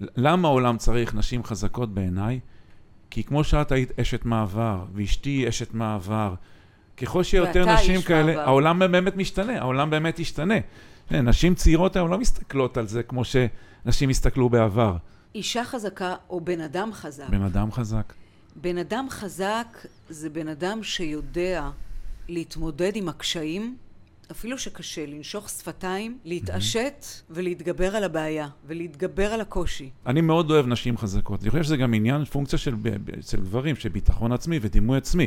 למה העולם צריך נשים חזקות בעיניי? כי כמו שאת היית אשת מעבר, ואשתי אשת מעבר, ככל שיותר נשים כאלה, מעבר. העולם באמת משתנה, העולם באמת ישתנה. נשים צעירות היום לא מסתכלות על זה כמו שנשים הסתכלו בעבר. אישה חזקה או בן אדם חזק? בן אדם חזק. בן אדם חזק זה בן אדם שיודע להתמודד עם הקשיים, אפילו שקשה, לנשוך שפתיים, להתעשת. ולהתגבר על הבעיה, ולהתגבר על הקושי. אני מאוד אוהב נשים חזקות. אני חושב שזה גם עניין, פונקציה של, של גברים, של ביטחון עצמי ודימוי עצמי.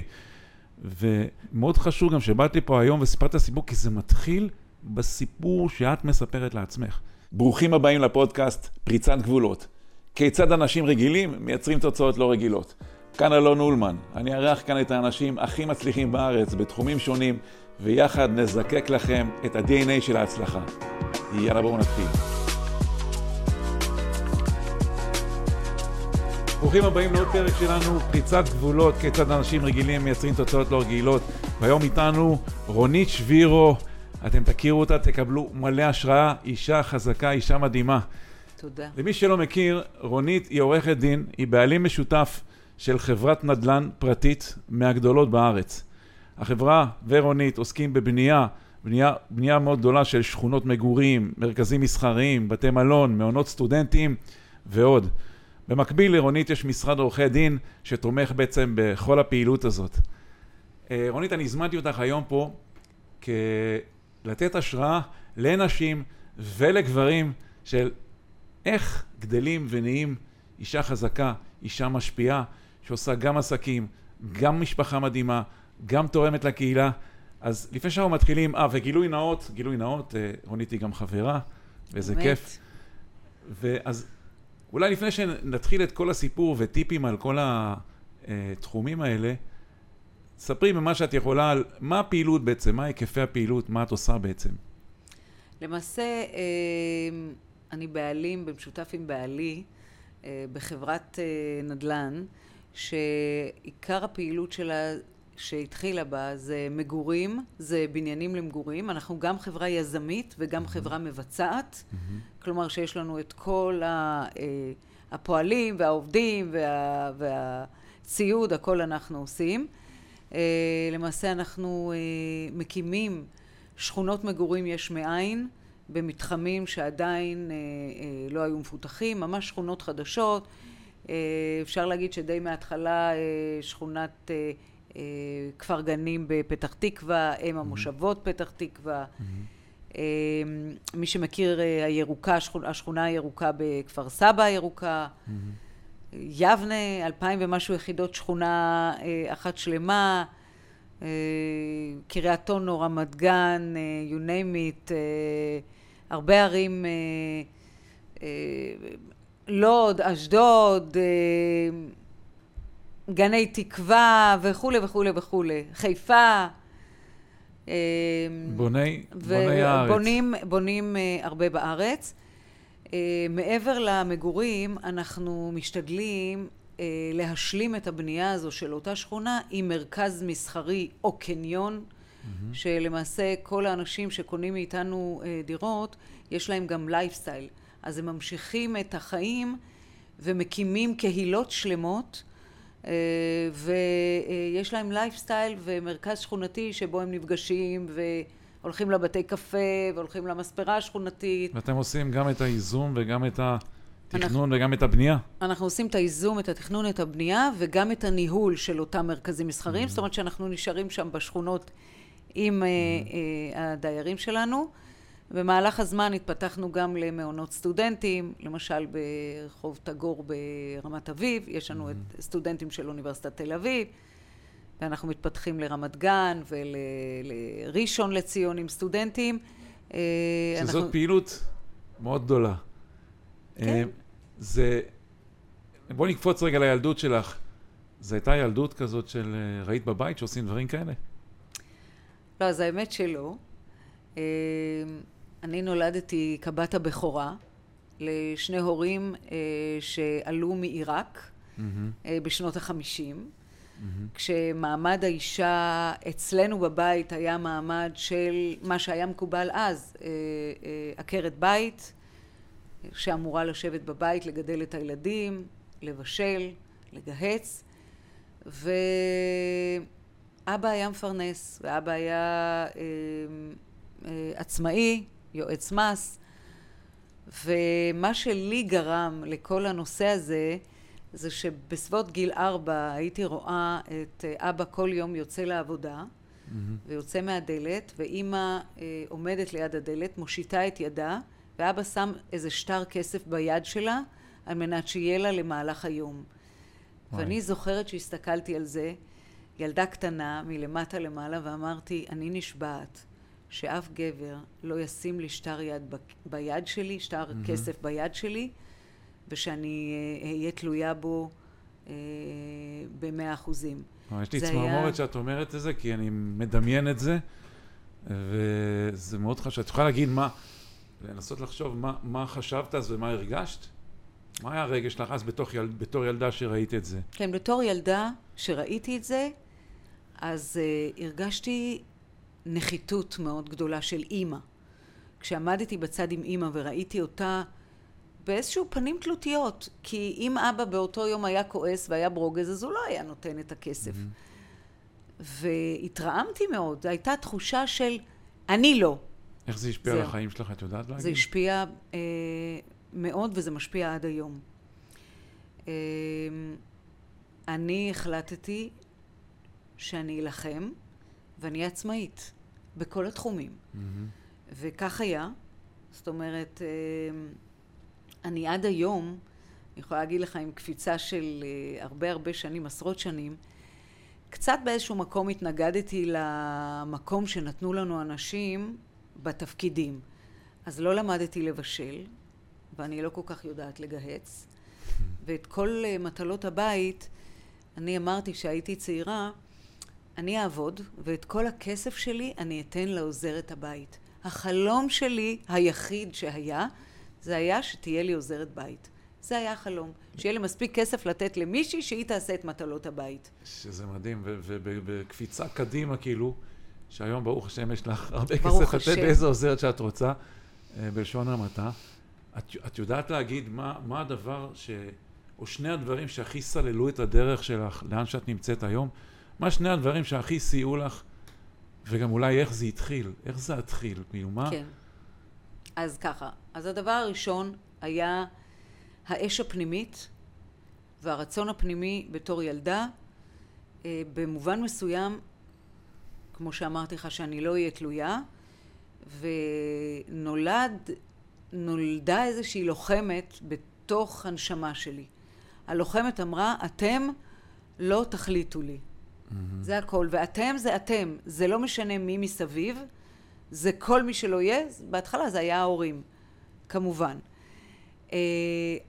ומאוד חשוב גם שבאתי פה היום וסיפרת סיפור, כי זה מתחיל בסיפור שאת מספרת לעצמך. ברוכים הבאים לפודקאסט פריצת גבולות. כיצד אנשים רגילים מייצרים תוצאות לא רגילות. כאן אלון אולמן, אני אארח כאן את האנשים הכי מצליחים בארץ בתחומים שונים, ויחד נזקק לכם את ה-DNA של ההצלחה. יאללה בואו נתחיל. ברוכים הבאים לעוד פרק שלנו, פריצת גבולות, כיצד אנשים רגילים מייצרים תוצאות לא רגילות. והיום איתנו רונית שבירו, אתם תכירו אותה, תקבלו מלא השראה, אישה חזקה, אישה מדהימה. תודה. למי שלא מכיר, רונית היא עורכת דין, היא בעלים משותף של חברת נדל"ן פרטית מהגדולות בארץ. החברה ורונית עוסקים בבנייה, בנייה, בנייה מאוד גדולה של שכונות מגורים, מרכזים מסחריים, בתי מלון, מעונות סטודנטים ועוד. במקביל לרונית יש משרד עורכי דין שתומך בעצם בכל הפעילות הזאת. אה, רונית, אני הזמנתי אותך היום פה לתת השראה לנשים ולגברים של איך גדלים ונהיים אישה חזקה, אישה משפיעה, שעושה גם עסקים, גם משפחה מדהימה, גם תורמת לקהילה. אז לפני שאנחנו מתחילים, אה, וגילוי נאות, גילוי נאות, אה, רונית היא גם חברה, ואיזה כיף. ואז אולי לפני שנתחיל את כל הסיפור וטיפים על כל התחומים האלה, ספרי במה שאת יכולה על מה הפעילות בעצם, מה היקפי הפעילות, מה את עושה בעצם. למעשה, אה, אני בעלים, במשותף עם בעלי, אה, בחברת נדל"ן, שעיקר הפעילות שלה שהתחילה בה זה מגורים, זה בניינים למגורים. אנחנו גם חברה יזמית וגם mm-hmm. חברה מבצעת. Mm-hmm. כלומר שיש לנו את כל ה, אה, הפועלים והעובדים וה, והציוד, הכל אנחנו עושים. אה, למעשה אנחנו אה, מקימים שכונות מגורים יש מאין במתחמים שעדיין לא היו מפותחים, ממש שכונות חדשות. אפשר להגיד שדי מההתחלה שכונת אה, כפר גנים בפתח תקווה, אם mm-hmm. המושבות פתח תקווה. Mm-hmm. אה, מי שמכיר, אה, הירוקה, השכונה הירוקה בכפר סבא הירוקה. Mm-hmm. יבנה, אלפיים ומשהו יחידות שכונה אחת שלמה. קריית אונו, רמת גן, you name it, הרבה ערים, לוד, אשדוד, גני תקווה וכולי וכולי וכולי. חיפה. אמ, בוני, בוני הארץ. בונים, בונים אה, הרבה בארץ. אה, מעבר למגורים, אנחנו משתדלים אה, להשלים את הבנייה הזו של אותה שכונה עם מרכז מסחרי או קניון, mm-hmm. שלמעשה כל האנשים שקונים מאיתנו דירות, יש להם גם לייפסטייל. אז הם ממשיכים את החיים ומקימים קהילות שלמות ויש להם לייפסטייל ומרכז שכונתי שבו הם נפגשים והולכים לבתי קפה והולכים למספרה השכונתית. ואתם עושים גם את הייזום וגם את התכנון אנחנו, וגם את הבנייה? אנחנו עושים את האיזום, את התכנון, את הבנייה וגם את הניהול של אותם מרכזים מסחריים, mm-hmm. זאת אומרת שאנחנו נשארים שם בשכונות עם mm-hmm. uh, uh, הדיירים שלנו. במהלך הזמן התפתחנו גם למעונות סטודנטים, למשל ברחוב תגור ברמת אביב, יש לנו mm-hmm. את סטודנטים של אוניברסיטת תל אביב, ואנחנו מתפתחים לרמת גן ולראשון לציון עם סטודנטים. אה, שזאת אנחנו... פעילות מאוד גדולה. כן. אה, זה... בואי נקפוץ רגע לילדות שלך. זו הייתה ילדות כזאת של אה, ראית בבית שעושים דברים כאלה? לא, אז האמת שלא. אני נולדתי כבת הבכורה לשני הורים אה, שעלו מעיראק mm-hmm. אה, בשנות החמישים, mm-hmm. כשמעמד האישה אצלנו בבית היה מעמד של מה שהיה מקובל אז, אה, אה, עקרת בית, שאמורה לשבת בבית, לגדל את הילדים, לבשל, לגהץ, ואבא היה מפרנס, ואבא היה אה, אה, עצמאי, יועץ מס, ומה שלי גרם לכל הנושא הזה, זה שבסביבות גיל ארבע הייתי רואה את אבא כל יום יוצא לעבודה, mm-hmm. ויוצא מהדלת, ואימא אה, עומדת ליד הדלת, מושיטה את ידה, ואבא שם איזה שטר כסף ביד שלה, על מנת שיהיה לה למהלך היום. וואי. ואני זוכרת שהסתכלתי על זה, ילדה קטנה, מלמטה למעלה, ואמרתי, אני נשבעת שאף גבר לא ישים לי שטר יד ב- ביד שלי, שטר mm-hmm. כסף ביד שלי, ושאני אה, אהיה תלויה בו אה, במאה אחוזים. יש לי צמרמורת היה... שאת אומרת את זה, כי אני מדמיין את זה, וזה מאוד חשוב. את יכולה להגיד מה, לנסות לחשוב מה, מה חשבת אז ומה הרגשת? מה היה הרגש שלך אז בתור, יל, בתור ילדה שראית את זה? כן, בתור ילדה שראיתי את זה, אז uh, הרגשתי נחיתות מאוד גדולה של אימא. כשעמדתי בצד עם אימא וראיתי אותה באיזשהו פנים תלותיות, כי אם אבא באותו יום היה כועס והיה ברוגז, אז הוא לא היה נותן את הכסף. Mm-hmm. והתרעמתי מאוד, הייתה תחושה של אני לא. איך זה השפיע על החיים שלך, את יודעת להגיד? זה השפיע אה, מאוד וזה משפיע עד היום. אה, אני החלטתי שאני אלחם ואני עצמאית בכל התחומים. Mm-hmm. וכך היה. זאת אומרת, אה, אני עד היום, אני יכולה להגיד לך עם קפיצה של אה, הרבה הרבה שנים, עשרות שנים, קצת באיזשהו מקום התנגדתי למקום שנתנו לנו אנשים בתפקידים. אז לא למדתי לבשל, ואני לא כל כך יודעת לגהץ, ואת כל אה, מטלות הבית, אני אמרתי כשהייתי צעירה, אני אעבוד, ואת כל הכסף שלי אני אתן לעוזרת הבית. החלום שלי היחיד שהיה, זה היה שתהיה לי עוזרת בית. זה היה החלום. שיהיה לי מספיק כסף לתת למישהי שהיא תעשה את מטלות הבית. שזה מדהים, ובקפיצה קדימה, כאילו, שהיום ברוך השם יש לך הרבה כסף לתת באיזה עוזרת שאת רוצה, אה, בלשון המעטה. את, את יודעת להגיד מה, מה הדבר ש... או שני הדברים שהכי סללו את הדרך שלך לאן שאת נמצאת היום? מה שני הדברים שהכי סייעו לך, וגם אולי איך זה התחיל? איך זה התחיל? כאילו, מה... כן. אז ככה, אז הדבר הראשון היה האש הפנימית והרצון הפנימי בתור ילדה. אה, במובן מסוים, כמו שאמרתי לך, שאני לא אהיה תלויה, ונולד, נולדה איזושהי לוחמת בתוך הנשמה שלי. הלוחמת אמרה, אתם לא תחליטו לי. Mm-hmm. זה הכל. ואתם זה אתם. זה לא משנה מי מסביב, זה כל מי שלא יהיה. בהתחלה זה היה ההורים, כמובן. Uh,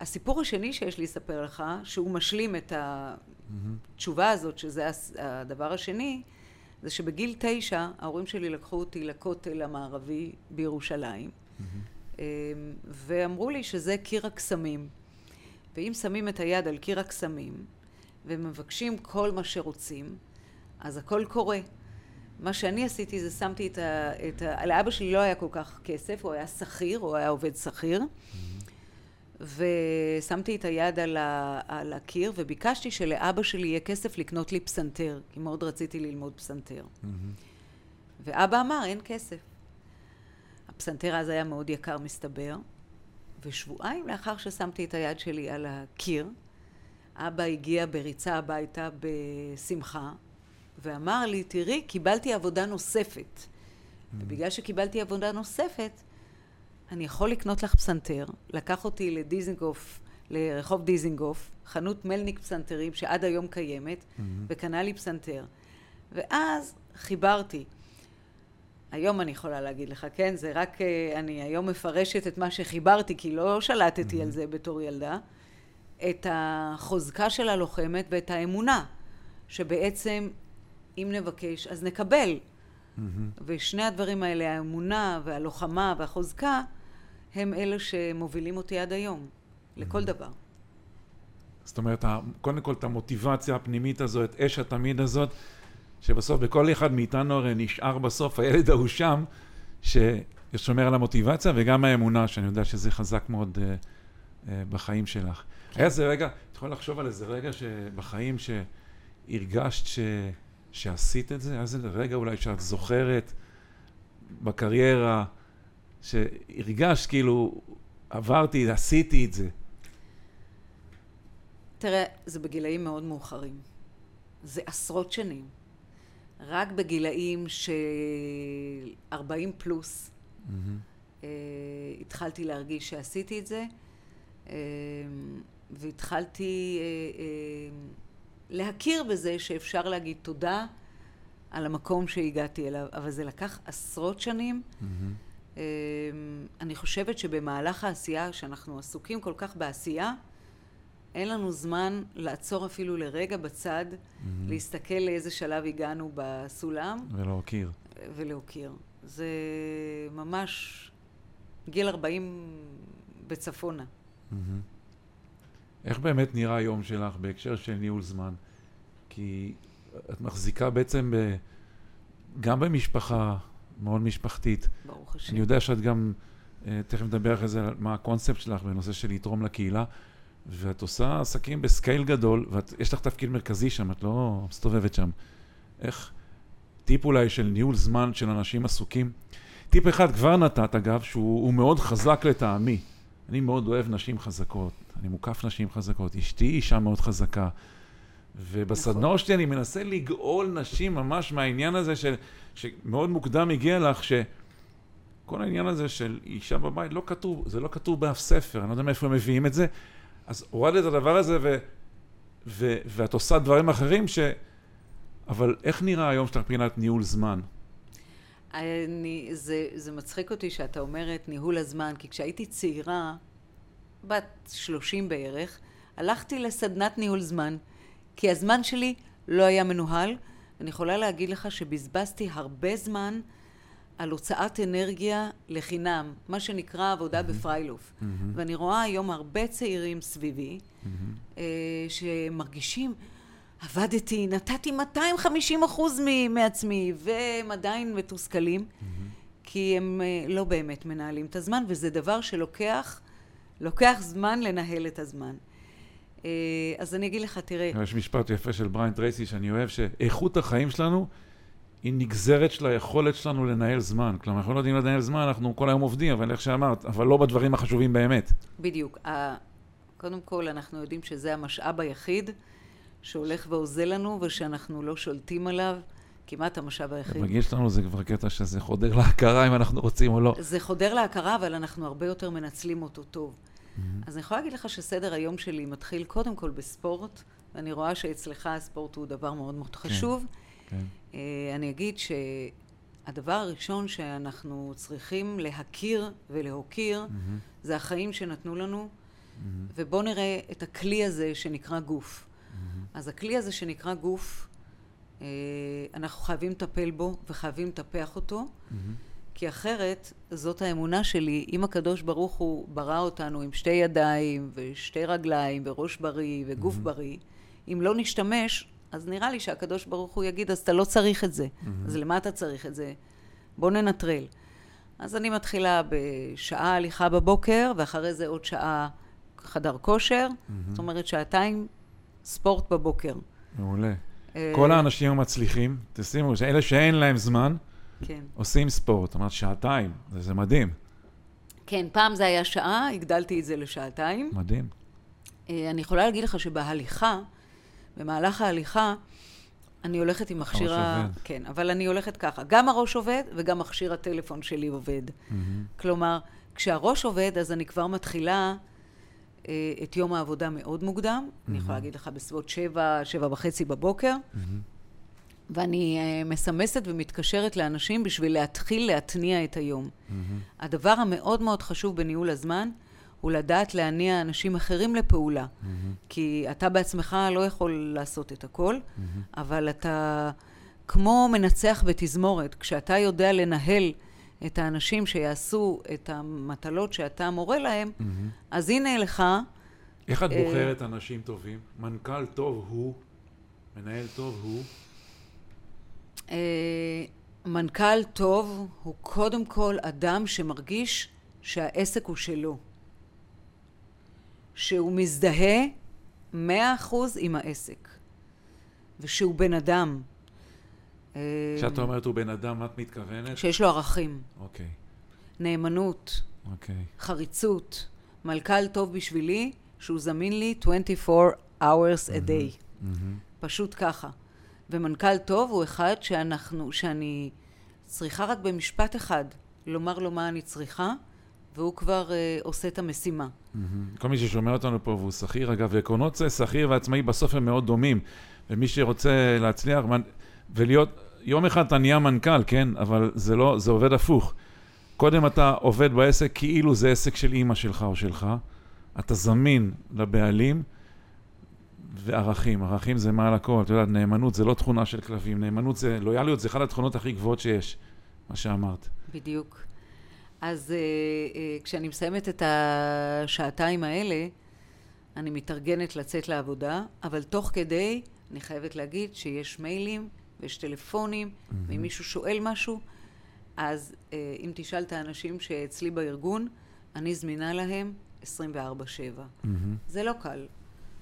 הסיפור השני שיש לי לספר לך, שהוא משלים את התשובה הזאת, שזה הדבר השני, זה שבגיל תשע ההורים שלי לקחו אותי לכותל המערבי בירושלים, mm-hmm. ואמרו לי שזה קיר הקסמים. ואם שמים את היד על קיר הקסמים ומבקשים כל מה שרוצים, אז הכל קורה. מה שאני עשיתי זה שמתי את ה... את ה לאבא שלי לא היה כל כך כסף, הוא היה שכיר, הוא היה עובד שכיר. ושמתי את היד על, ה, על הקיר וביקשתי שלאבא שלי יהיה כסף לקנות לי פסנתר, כי מאוד רציתי ללמוד פסנתר. Mm-hmm. ואבא אמר, אין כסף. הפסנתר אז היה מאוד יקר מסתבר, ושבועיים לאחר ששמתי את היד שלי על הקיר, אבא הגיע בריצה הביתה בשמחה, ואמר לי, תראי, קיבלתי עבודה נוספת. Mm-hmm. ובגלל שקיבלתי עבודה נוספת, אני יכול לקנות לך פסנתר. לקח אותי לדיזנגוף, לרחוב דיזנגוף, חנות מלניק פסנתרים שעד היום קיימת, mm-hmm. וקנה לי פסנתר. ואז חיברתי. היום אני יכולה להגיד לך, כן? זה רק, אה, אני היום מפרשת את מה שחיברתי, כי לא שלטתי mm-hmm. על זה בתור ילדה. את החוזקה של הלוחמת ואת האמונה, שבעצם אם נבקש, אז נקבל. Mm-hmm. ושני הדברים האלה, האמונה והלוחמה והחוזקה, הם אלה שמובילים אותי עד היום, mm-hmm. לכל דבר. זאת אומרת, קודם כל את המוטיבציה הפנימית הזו, את אש התמיד הזאת, שבסוף בכל אחד מאיתנו הרי נשאר בסוף הילד ההוא שם, ששומר על המוטיבציה, וגם האמונה, שאני יודע שזה חזק מאוד uh, uh, בחיים שלך. היה איזה רגע, את יכולה לחשוב על איזה רגע שבחיים שהרגשת ש... שעשית את זה? היה איזה רגע אולי שאת זוכרת בקריירה, שהרגשת כאילו, עברתי, עשיתי את זה. תראה, זה בגילאים מאוד מאוחרים. זה עשרות שנים. רק בגילאים של 40 פלוס mm-hmm. אה, התחלתי להרגיש שעשיתי את זה, אה, והתחלתי אה, אה, להכיר בזה שאפשר להגיד תודה על המקום שהגעתי אליו, אבל זה לקח עשרות שנים. Mm-hmm. אה, אני חושבת שבמהלך העשייה, שאנחנו עסוקים כל כך בעשייה, אין לנו זמן לעצור אפילו לרגע בצד, mm-hmm. להסתכל לאיזה שלב הגענו בסולם. ולהוקיר. ולהוקיר. זה ממש גיל 40 בצפונה. Mm-hmm. איך באמת נראה היום שלך בהקשר של ניהול זמן? כי את מחזיקה בעצם ב... גם במשפחה מאוד משפחתית. ברוך השם. אני יודע שאת גם, אה, תכף נדבר אחרי זה על מה הקונספט שלך בנושא של לתרום לקהילה. ואת עושה עסקים בסקייל גדול, ויש לך תפקיד מרכזי שם, את לא מסתובבת שם. איך, טיפ אולי של ניהול זמן של אנשים עסוקים. טיפ אחד כבר נתת, אגב, שהוא מאוד חזק לטעמי. אני מאוד אוהב נשים חזקות, אני מוקף נשים חזקות. אשתי אישה מאוד חזקה. ובסדנאות נכון. שלי אני מנסה לגאול נשים ממש מהעניין הזה של, שמאוד מוקדם הגיע לך, שכל העניין הזה של אישה בבית לא כתוב, זה לא כתוב באף ספר, אני לא יודע מאיפה הם מביאים את זה, אז הורדת את הדבר הזה, ו, ו, ואת עושה דברים אחרים ש... אבל איך נראה היום שאתה מבחינת ניהול זמן? אני, זה, זה מצחיק אותי שאתה אומר את ניהול הזמן, כי כשהייתי צעירה, בת 30 בערך, הלכתי לסדנת ניהול זמן, כי הזמן שלי לא היה מנוהל. אני יכולה להגיד לך שבזבזתי הרבה זמן על הוצאת אנרגיה לחינם, מה שנקרא עבודה mm-hmm. בפריילוף. Mm-hmm. ואני רואה היום הרבה צעירים סביבי, mm-hmm. אה, שמרגישים, עבדתי, נתתי 250 אחוז מעצמי, והם עדיין מתוסכלים, mm-hmm. כי הם אה, לא באמת מנהלים את הזמן, וזה דבר שלוקח, לוקח זמן לנהל את הזמן. אה, אז אני אגיד לך, תראה... יש משפט יפה של בריין טרייסי שאני אוהב, שאיכות החיים שלנו היא נגזרת של היכולת שלנו לנהל זמן. כלומר, אנחנו לא יודעים לנהל זמן, אנחנו כל היום עובדים, אבל איך שאמרת, אבל לא בדברים החשובים באמת. בדיוק. קודם כל, אנחנו יודעים שזה המשאב היחיד שהולך ואוזל לנו, ושאנחנו לא שולטים עליו. כמעט המשאב היחיד. בגיל שלנו זה כבר קטע שזה חודר להכרה אם אנחנו רוצים או לא. זה חודר להכרה, אבל אנחנו הרבה יותר מנצלים אותו טוב. Mm-hmm. אז אני יכולה להגיד לך שסדר היום שלי מתחיל קודם כל בספורט, ואני רואה שאצלך הספורט הוא דבר מאוד מאוד כן. חשוב. כן. אה, אני אגיד שהדבר הראשון שאנחנו צריכים להכיר ולהוקיר mm-hmm. זה החיים שנתנו לנו, mm-hmm. ובואו נראה את הכלי הזה שנקרא גוף. אז הכלי הזה שנקרא גוף, אה, אנחנו חייבים לטפל בו וחייבים לטפח אותו. כי אחרת, זאת האמונה שלי, אם הקדוש ברוך הוא ברא אותנו עם שתי ידיים ושתי רגליים וראש בריא וגוף mm-hmm. בריא, אם לא נשתמש, אז נראה לי שהקדוש ברוך הוא יגיד, אז אתה לא צריך את זה. Mm-hmm. אז למה אתה צריך את זה? בוא ננטרל. אז אני מתחילה בשעה הליכה בבוקר, ואחרי זה עוד שעה חדר כושר. Mm-hmm. זאת אומרת, שעתיים ספורט בבוקר. מעולה. אה, כל האנשים המצליחים, תשימו, אלה שאין להם זמן, כן. עושים ספורט. זאת אומרת, שעתיים, זה, זה מדהים. כן, פעם זה היה שעה, הגדלתי את זה לשעתיים. מדהים. אה, אני יכולה להגיד לך שבהליכה, במהלך ההליכה, אני הולכת עם מכשיר ה... עובד. כן, אבל אני הולכת ככה, גם הראש עובד וגם מכשיר הטלפון שלי עובד. Mm-hmm. כלומר, כשהראש עובד, אז אני כבר מתחילה את יום העבודה מאוד מוקדם. Mm-hmm. אני יכולה להגיד לך בסביבות שבע, שבע וחצי בבוקר. Mm-hmm. ואני אה, מסמסת ומתקשרת לאנשים בשביל להתחיל להתניע את היום. Mm-hmm. הדבר המאוד מאוד חשוב בניהול הזמן, הוא לדעת להניע אנשים אחרים לפעולה. Mm-hmm. כי אתה בעצמך לא יכול לעשות את הכל, mm-hmm. אבל אתה כמו מנצח בתזמורת. כשאתה יודע לנהל את האנשים שיעשו את המטלות שאתה מורה להם, mm-hmm. אז הנה לך... איך את אה, בוחרת אנשים טובים? מנכ"ל טוב הוא, מנהל טוב הוא. אה, מנכ"ל טוב הוא קודם כל אדם שמרגיש שהעסק הוא שלו. שהוא מזדהה מאה אחוז עם העסק. ושהוא בן אדם. כשאת אומרת הוא בן אדם, מה את מתכוונת? שיש לו ערכים. אוקיי, נאמנות, אוקיי. חריצות. מנכ"ל טוב בשבילי, שהוא זמין לי 24 hours a day. פשוט ככה. ומנכ"ל טוב הוא אחד שאנחנו, שאני צריכה רק במשפט אחד לומר לו מה אני צריכה, והוא כבר אה, עושה את המשימה. מהמם. כל מי ששומע אותנו פה והוא שכיר, אגב, עקרונות שכיר ועצמאי בסוף הם מאוד דומים. ומי שרוצה להצליח ולהיות, יום אחד אתה נהיה מנכ"ל, כן? אבל זה לא, זה עובד הפוך. קודם אתה עובד בעסק כאילו זה עסק של אימא שלך או שלך, אתה זמין לבעלים, וערכים, ערכים זה מעל הכל, אתה יודע, נאמנות זה לא תכונה של כלבים, נאמנות זה, לויאליות זה אחת התכונות הכי גבוהות שיש, מה שאמרת. בדיוק. אז אה, אה, כשאני מסיימת את השעתיים האלה, אני מתארגנת לצאת לעבודה, אבל תוך כדי, אני חייבת להגיד שיש מיילים ויש טלפונים, ואם מישהו שואל משהו, אז אה, אם תשאל את האנשים שאצלי בארגון, אני זמינה להם 24/7. מהמם. זה לא קל.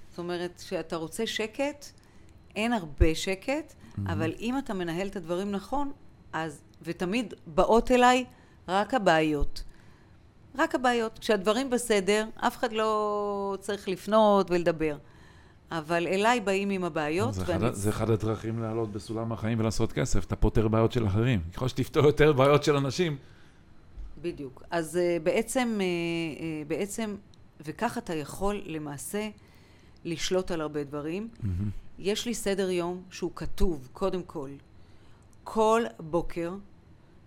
זאת אומרת, כשאתה רוצה שקט, אין הרבה שקט, אבל אם אתה מנהל את הדברים נכון, אז, ותמיד באות אליי רק הבעיות. רק הבעיות. כשהדברים בסדר, אף אחד לא צריך לפנות ולדבר. אבל אליי באים עם הבעיות, זה, ואני... אחד, זה אחד הדרכים לעלות בסולם החיים ולעשות כסף, אתה פותר בעיות של אחרים. ככל שתפתור יותר בעיות של אנשים, בדיוק. אז uh, בעצם, uh, uh, בעצם, וכך אתה יכול למעשה לשלוט על הרבה דברים. מהמם. יש לי סדר יום שהוא כתוב, קודם כל. כל בוקר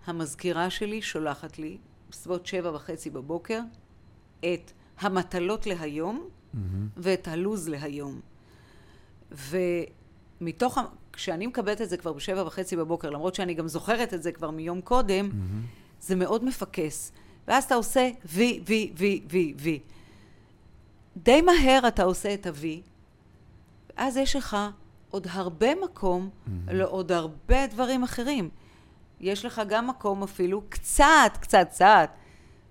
המזכירה שלי שולחת לי, בסביבות שבע וחצי בבוקר, את המטלות להיום מהמם. ואת הלו"ז להיום. ומתוך, כשאני מקבלת את זה כבר בשבע וחצי בבוקר, למרות שאני גם זוכרת את זה כבר מיום קודם, מהמם. זה מאוד מפקס. ואז אתה עושה וי, וי, וי, וי, וי. די מהר אתה עושה את ה-V, ואז יש לך עוד הרבה מקום לעוד הרבה דברים אחרים. יש לך גם מקום אפילו קצת, קצת, קצת,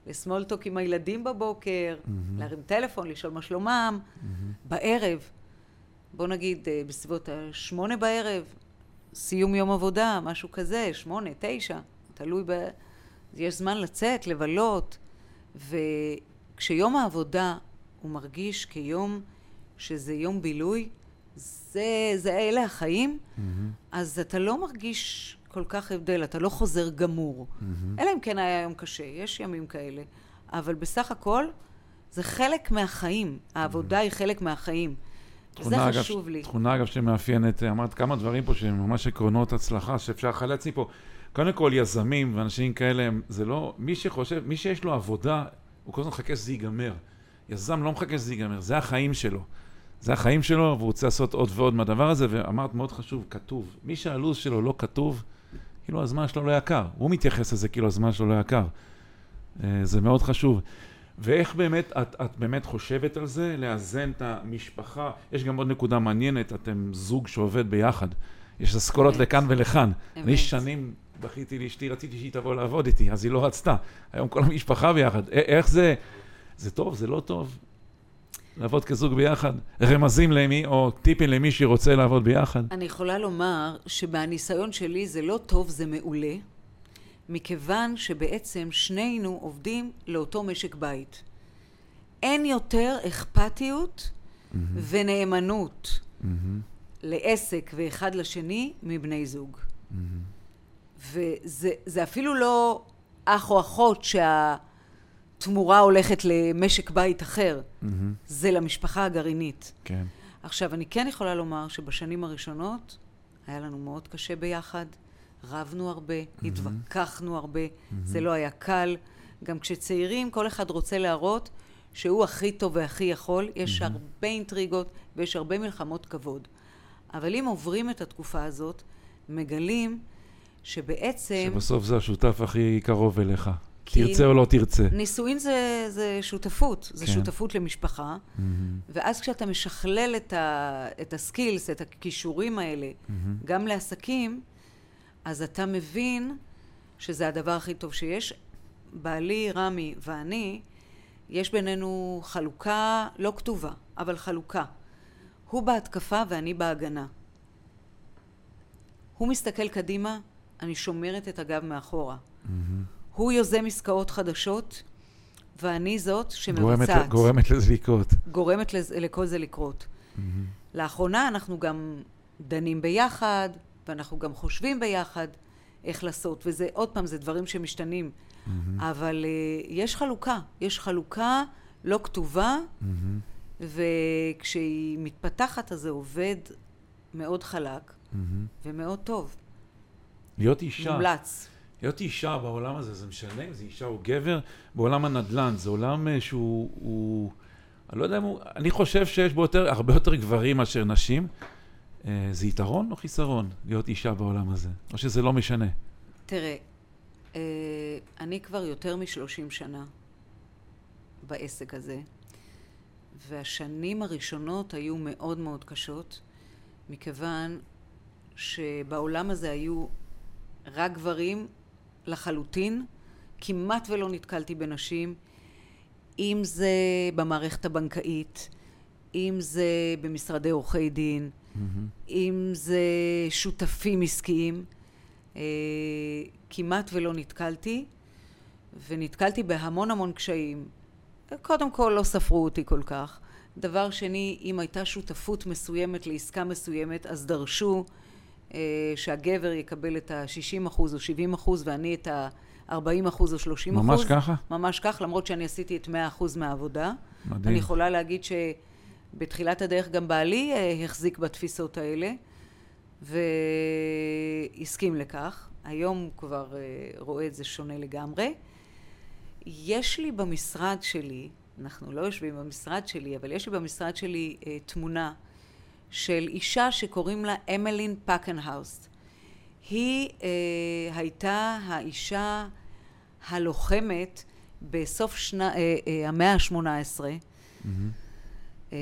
לסמולטוק עם הילדים בבוקר, להרים טלפון, לשאול מה שלומם, בערב, בוא נגיד אה, בסביבות השמונה בערב, סיום יום עבודה, משהו כזה, שמונה, תשע, תלוי ב... יש זמן לצאת, לבלות, וכשיום העבודה הוא מרגיש כיום שזה יום בילוי, זה, זה אלה החיים, מהמם. אז אתה לא מרגיש כל כך הבדל, אתה לא חוזר גמור. מהמם. אלא אם כן היה יום קשה, יש ימים כאלה. אבל בסך הכל, זה חלק מהחיים. העבודה היא חלק מהחיים. תכונה, אגב, חשוב לי. תכונה אגב שמאפיינת, אמרת כמה דברים פה שהם ממש עקרונות הצלחה שאפשר לחלץ מפה. קודם כל יזמים ואנשים כאלה, זה לא, מי שחושב, מי שיש לו עבודה, הוא כל הזמן מחכה שזה ייגמר. יזם לא מחכה שזה ייגמר, זה החיים שלו. זה החיים שלו, והוא רוצה לעשות עוד ועוד מהדבר הזה, ואמרת מאוד חשוב, כתוב. מי שהלו"ז שלו לא כתוב, כאילו הזמן שלו לא יקר. הוא מתייחס לזה כאילו הזמן שלו לא יקר. אה, זה מאוד חשוב. ואיך באמת, את, את באמת חושבת על זה, לאזן את המשפחה? יש גם עוד נקודה מעניינת, אתם זוג שעובד ביחד. יש אסכולות. לכאן ולכאן. אני אמת. שנים בכיתי לאשתי, רציתי שהיא תבוא לעבוד איתי, אז היא לא רצתה. היום כל המשפחה ביחד. א- איך זה, זה טוב, זה לא טוב? לעבוד כזוג ביחד? רמזים למי, או טיפים למי שרוצה לעבוד ביחד? אני יכולה לומר שבניסיון שלי זה לא טוב, זה מעולה, מכיוון שבעצם שנינו עובדים לאותו משק בית. אין יותר אכפתיות ונאמנות מהמם, לעסק ואחד לשני מבני זוג. מהמם. וזה זה אפילו לא אח או אחות שהתמורה הולכת למשק בית אחר, מהמם, זה למשפחה הגרעינית. כן. עכשיו, אני כן יכולה לומר שבשנים הראשונות היה לנו מאוד קשה ביחד, רבנו הרבה, התווכחנו הרבה, זה לא היה קל. גם כשצעירים, כל אחד רוצה להראות שהוא הכי טוב והכי יכול, יש הרבה אינטריגות ויש הרבה מלחמות כבוד. אבל אם עוברים את התקופה הזאת, מגלים שבעצם שבסוף זה השותף הכי קרוב אליך. תרצה או לא תרצה. נישואין זה, זה שותפות, זה כן. שותפות למשפחה. מהמם, ואז כשאתה משכלל את, ה, את הסקילס, את הכישורים האלה, מהמם, גם לעסקים, אז אתה מבין שזה הדבר הכי טוב שיש. בעלי, רמי ואני, יש בינינו חלוקה לא כתובה, אבל חלוקה. הוא בהתקפה ואני בהגנה. הוא מסתכל קדימה, אני שומרת את הגב מאחורה. Mm-hmm. הוא יוזם עסקאות חדשות, ואני זאת שמבצעת. גורמת, גורמת לזה לקרות. גורמת לזה, לכל זה לקרות. Mm-hmm. לאחרונה אנחנו גם דנים ביחד, ואנחנו גם חושבים ביחד איך לעשות, וזה, עוד פעם, זה דברים שמשתנים. Mm-hmm. אבל uh, יש חלוקה, יש חלוקה לא כתובה, mm-hmm. וכשהיא מתפתחת אז זה עובד מאוד חלק mm-hmm. ומאוד טוב. להיות אישה. מומלץ. להיות אישה בעולם הזה, זה משנה אם זה אישה או גבר, בעולם הנדל"ן, זה עולם אה, שהוא, הוא, אני לא יודע אם הוא, אני חושב שיש בו יותר, הרבה יותר גברים מאשר נשים. אה, זה יתרון או חיסרון להיות אישה בעולם הזה? או שזה לא משנה? תראה, אה, אני כבר יותר משלושים שנה בעסק הזה, והשנים הראשונות היו מאוד מאוד קשות, מכיוון שבעולם הזה היו רק גברים לחלוטין, כמעט ולא נתקלתי בנשים, אם זה במערכת הבנקאית, אם זה במשרדי עורכי דין, mm-hmm. אם זה שותפים עסקיים. אה, כמעט ולא נתקלתי, ונתקלתי בהמון המון קשיים. קודם כל, לא ספרו אותי כל כך. דבר שני, אם הייתה שותפות מסוימת לעסקה מסוימת, אז דרשו אה, שהגבר יקבל את ה-60 אחוז או 70 אחוז ואני את ה-40 אחוז או 30 אחוז. ממש ככה? ממש כך, למרות שאני עשיתי את 100 אחוז מהעבודה. מדהים. אני יכולה להגיד שבתחילת הדרך גם בעלי אה, החזיק בתפיסות האלה, והסכים לכך. היום הוא כבר אה, רואה את זה שונה לגמרי. יש לי במשרד שלי, אנחנו לא יושבים במשרד שלי, אבל יש לי במשרד שלי אה, תמונה של אישה שקוראים לה אמלין פקנהאוסט. היא אה, הייתה האישה הלוחמת בסוף שנה, אה, אה, המאה ה-18 mm-hmm. אה,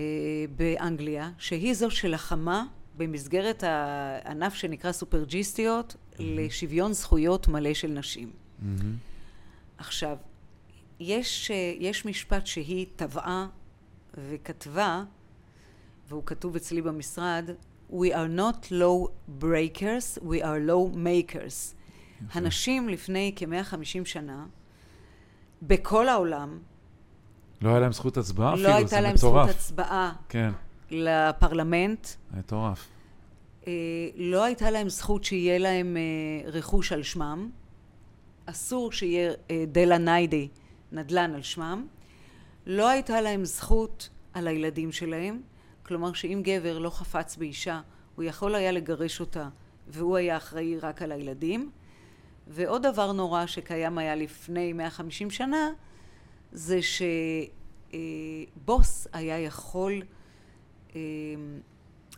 באנגליה, שהיא זו שלחמה במסגרת הענף שנקרא סופרג'יסטיות mm-hmm. לשוויון זכויות מלא של נשים. Mm-hmm. עכשיו, יש, אה, יש משפט שהיא טבעה וכתבה והוא כתוב אצלי במשרד, We are not low breakers, we are low makers. הנשים לפני כ-150 שנה, בכל העולם, לא היה להם זכות הצבעה לא אפילו, זה מטורף. לא הייתה להם זכות הצבעה כן. לפרלמנט. מטורף. אה, לא הייתה להם זכות שיהיה להם אה, רכוש על שמם. אסור שיהיה אה, דלה ניידי, נדל"ן על שמם. לא הייתה להם זכות על הילדים שלהם. כלומר שאם גבר לא חפץ באישה, הוא יכול היה לגרש אותה והוא היה אחראי רק על הילדים. ועוד דבר נורא שקיים היה לפני 150 שנה, זה שבוס היה יכול אה,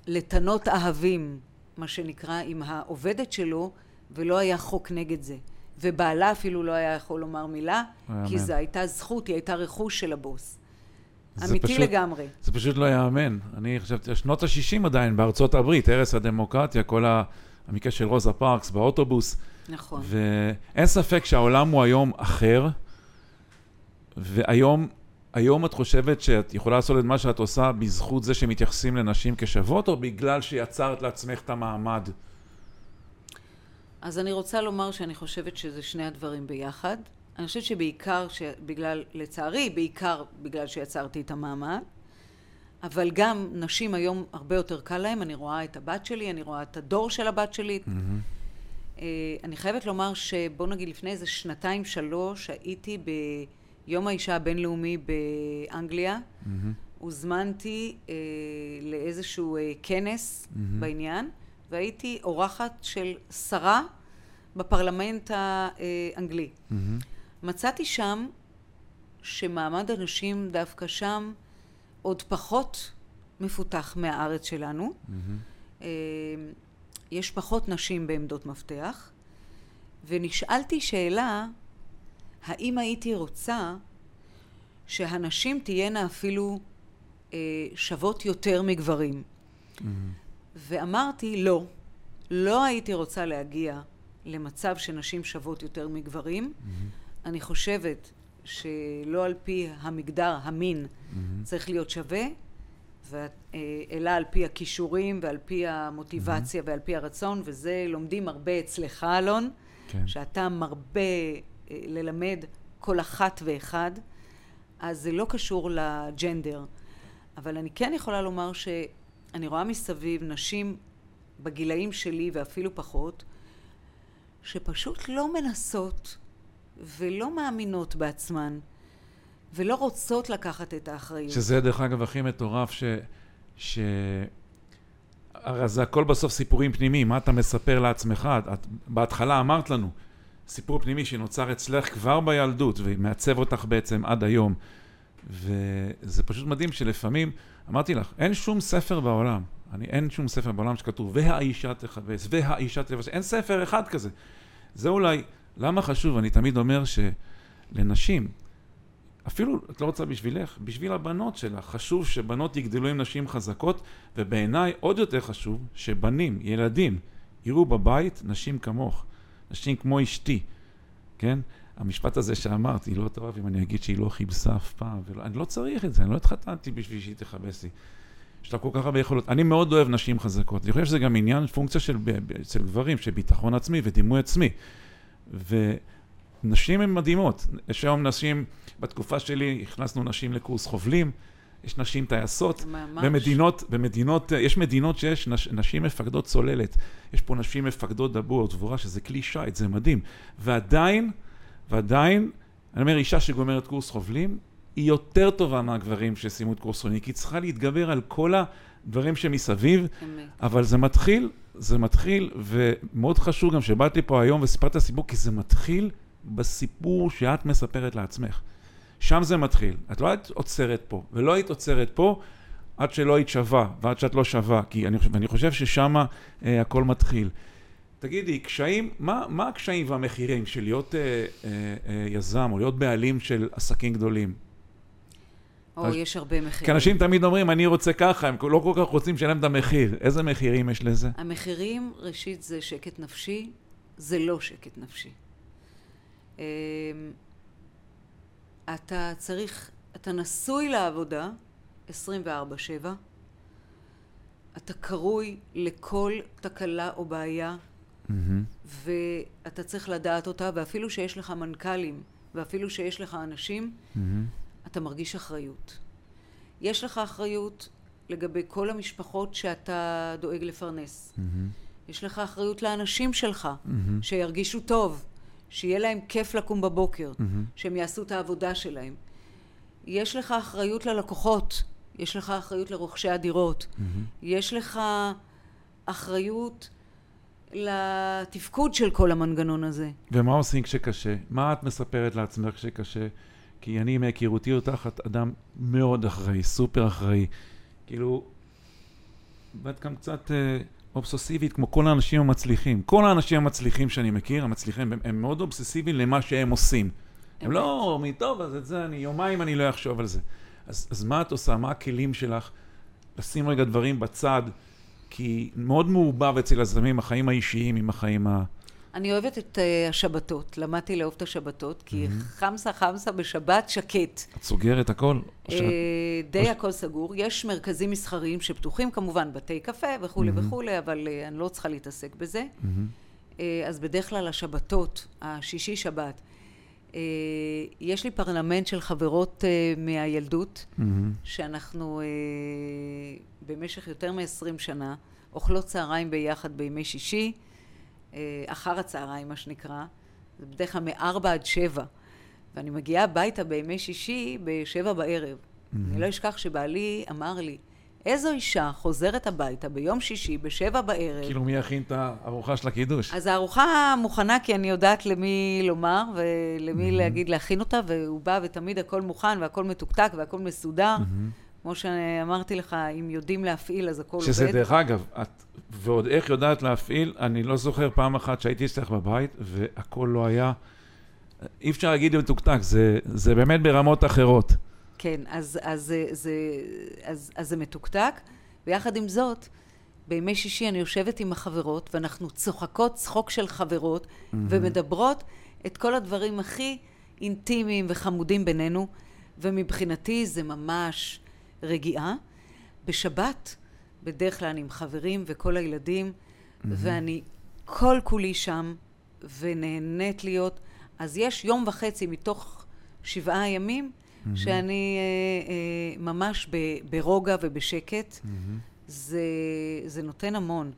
לתנות אהבים, מה שנקרא, עם העובדת שלו, ולא היה חוק נגד זה. ובעלה אפילו לא היה יכול לומר מילה, כי זו הייתה זכות, היא הייתה רכוש של הבוס. אמיתי פשוט, לגמרי. זה פשוט לא ייאמן. אני חשבתי, שנות ה-60 עדיין בארצות הברית, הרס הדמוקרטיה, כל המקרה של רוזה פארקס באוטובוס. נכון. ואין ספק שהעולם הוא היום אחר, והיום היום את חושבת שאת יכולה לעשות את מה שאת עושה בזכות זה שמתייחסים לנשים כשוות, או בגלל שיצרת לעצמך את המעמד? אז אני רוצה לומר שאני חושבת שזה שני הדברים ביחד. אני חושבת שבעיקר, בגלל, לצערי, בעיקר בגלל שיצרתי את המעמד, אבל גם נשים היום הרבה יותר קל להן, אני רואה את הבת שלי, אני רואה את הדור של הבת שלי. Mm-hmm. אני חייבת לומר שבוא נגיד לפני איזה שנתיים שלוש הייתי ביום האישה הבינלאומי באנגליה, mm-hmm. הוזמנתי אה, לאיזשהו אה, כנס mm-hmm. בעניין, והייתי אורחת של שרה בפרלמנט האנגלי. Mm-hmm. מצאתי שם שמעמד הנשים דווקא שם עוד פחות מפותח מהארץ שלנו. Mm-hmm. יש פחות נשים בעמדות מפתח, ונשאלתי שאלה, האם הייתי רוצה שהנשים תהיינה אפילו אה, שוות יותר מגברים? Mm-hmm. ואמרתי, לא, לא הייתי רוצה להגיע למצב שנשים שוות יותר מגברים. Mm-hmm. אני חושבת שלא על פי המגדר, המין, mm-hmm. צריך להיות שווה, אלא על פי הכישורים ועל פי המוטיבציה mm-hmm. ועל פי הרצון, וזה לומדים הרבה אצלך, אלון, כן. שאתה מרבה אה, ללמד כל אחת ואחד, אז זה לא קשור לג'נדר. אבל אני כן יכולה לומר שאני רואה מסביב נשים בגילאים שלי ואפילו פחות, שפשוט לא מנסות ולא מאמינות בעצמן ולא רוצות לקחת את האחריות. שזה דרך אגב הכי מטורף ש... ש... הרי זה הכל בסוף סיפורים פנימיים, מה אתה מספר לעצמך? את בהתחלה אמרת לנו, סיפור פנימי שנוצר אצלך כבר בילדות ומעצב אותך בעצם עד היום. וזה פשוט מדהים שלפעמים, אמרתי לך, אין שום ספר בעולם, אני, אין שום ספר בעולם שכתוב, והאישה תכבס, והאישה תבש, אין ספר אחד כזה. זה אולי, למה חשוב? אני תמיד אומר שלנשים, אפילו, את לא רוצה בשבילך, בשביל הבנות שלך, חשוב שבנות יגדלו עם נשים חזקות, ובעיניי עוד יותר חשוב שבנים, ילדים, יראו בבית נשים כמוך, נשים כמו אשתי, כן? המשפט הזה שאמרת, היא לא תאהב אם אני אגיד שהיא לא חיבסה אף פעם, ולא, אני לא צריך את זה, אני לא התחתנתי בשביל שהיא תכבס לי. יש לה כל כך הרבה יכולות. אני מאוד אוהב נשים חזקות. אני חושב שזה גם עניין, פונקציה של, אצל גברים, של ביטחון עצמי ודימוי עצמי. ונשים הן מדהימות. יש היום נשים, בתקופה שלי הכנסנו נשים לקורס חובלים, יש נשים טייסות. ממש. במדינות, במדינות, יש מדינות שיש נש, נשים מפקדות צוללת. יש פה נשים מפקדות דבור, דבורה, שזה כלי שיט, זה מדהים. ועדיין, ועדיין, אני אומר, אישה שגומרת קורס חובלים, היא יותר טובה מהגברים שסיימו את קורס חובלים, כי היא צריכה להתגבר על כל הדברים שמסביב, אבל זה מתחיל, זה מתחיל, ומאוד חשוב גם שבאתי פה היום וסיפרת סיפור, כי זה מתחיל בסיפור שאת מספרת לעצמך. שם זה מתחיל. את לא היית עוצרת פה, ולא היית עוצרת פה עד שלא היית שווה, ועד שאת לא שווה, כי אני, אני חושב ששם אה, הכל מתחיל. תגידי, קשיים, מה, מה הקשיים והמחירים של להיות אה, אה, אה, יזם או להיות בעלים של עסקים גדולים? או, אז, יש הרבה מחירים. כי אנשים תמיד אומרים, אני רוצה ככה, הם לא כל כך רוצים לשלם את המחיר. איזה מחירים יש לזה? המחירים, ראשית, זה שקט נפשי, זה לא שקט נפשי. אתה צריך, אתה נשוי לעבודה 24-7, אתה קרוי לכל תקלה או בעיה Mm-hmm. ואתה צריך לדעת אותה, ואפילו שיש לך מנכ"לים, ואפילו שיש לך אנשים, mm-hmm. אתה מרגיש אחריות. יש לך אחריות לגבי כל המשפחות שאתה דואג לפרנס. Mm-hmm. יש לך אחריות לאנשים שלך, mm-hmm. שירגישו טוב, שיהיה להם כיף לקום בבוקר, mm-hmm. שהם יעשו את העבודה שלהם. יש לך אחריות ללקוחות, יש לך אחריות לרוכשי הדירות, mm-hmm. יש לך אחריות לתפקוד של כל המנגנון הזה. ומה עושים כשקשה? מה את מספרת לעצמך כשקשה? כי אני מהיכרותי אותך, את אדם מאוד אחראי, סופר אחראי. כאילו, ואת גם קצת אה, אובססיבית כמו כל האנשים המצליחים. כל האנשים המצליחים שאני מכיר, המצליחים, הם, הם מאוד אובססיביים למה שהם עושים. הם לא אומרים, טוב, אז את זה אני, יומיים אני לא אחשוב על זה. אז, אז מה את עושה? מה הכלים שלך? לשים רגע דברים בצד. כי מאוד מעובב אצל הזרמים החיים האישיים עם החיים ה... אני אוהבת את uh, השבתות, למדתי לאהוב את השבתות, כי mm-hmm. חמסה חמסה בשבת שקט. את סוגרת הכל? Uh, שאת... די או... הכל סגור. יש מרכזים מסחריים שפתוחים כמובן, בתי קפה וכולי mm-hmm. וכולי, אבל uh, אני לא צריכה להתעסק בזה. Mm-hmm. Uh, אז בדרך כלל השבתות, השישי שבת, uh, יש לי פרלמנט של חברות uh, מהילדות, mm-hmm. שאנחנו uh, במשך יותר מ-20 שנה, אוכלות צהריים ביחד בימי שישי, אה, אחר הצהריים מה שנקרא, זה בדרך כלל מארבע עד שבע, ואני מגיעה הביתה בימי שישי בשבע בערב. Mm-hmm. אני לא אשכח שבעלי אמר לי, איזו אישה חוזרת הביתה ביום שישי בשבע בערב. כאילו מי יכין את הארוחה של הקידוש? אז הארוחה מוכנה כי אני יודעת למי לומר ולמי mm-hmm. להגיד להכין אותה, והוא בא ותמיד הכל מוכן והכל מתוקתק והכל מסודר. Mm-hmm. כמו שאמרתי לך, אם יודעים להפעיל אז הכל שזה עובד. שזה דרך אגב, את ועוד איך יודעת להפעיל, אני לא זוכר פעם אחת שהייתי אצלך בבית והכל לא היה, אי אפשר להגיד מתוקתק, זה, זה באמת ברמות אחרות. כן, אז, אז, אז, אז, אז, אז זה מתוקתק, ויחד עם זאת, בימי שישי אני יושבת עם החברות, ואנחנו צוחקות צחוק של חברות, mm-hmm. ומדברות את כל הדברים הכי אינטימיים וחמודים בינינו, ומבחינתי זה ממש רגיעה. בשבת, בדרך כלל אני עם חברים וכל הילדים, mm-hmm. ואני כל כולי שם, ונהנית להיות. אז יש יום וחצי מתוך שבעה ימים, mm-hmm. שאני אה, אה, ממש ב, ברוגע ובשקט. Mm-hmm. זה, זה נותן המון.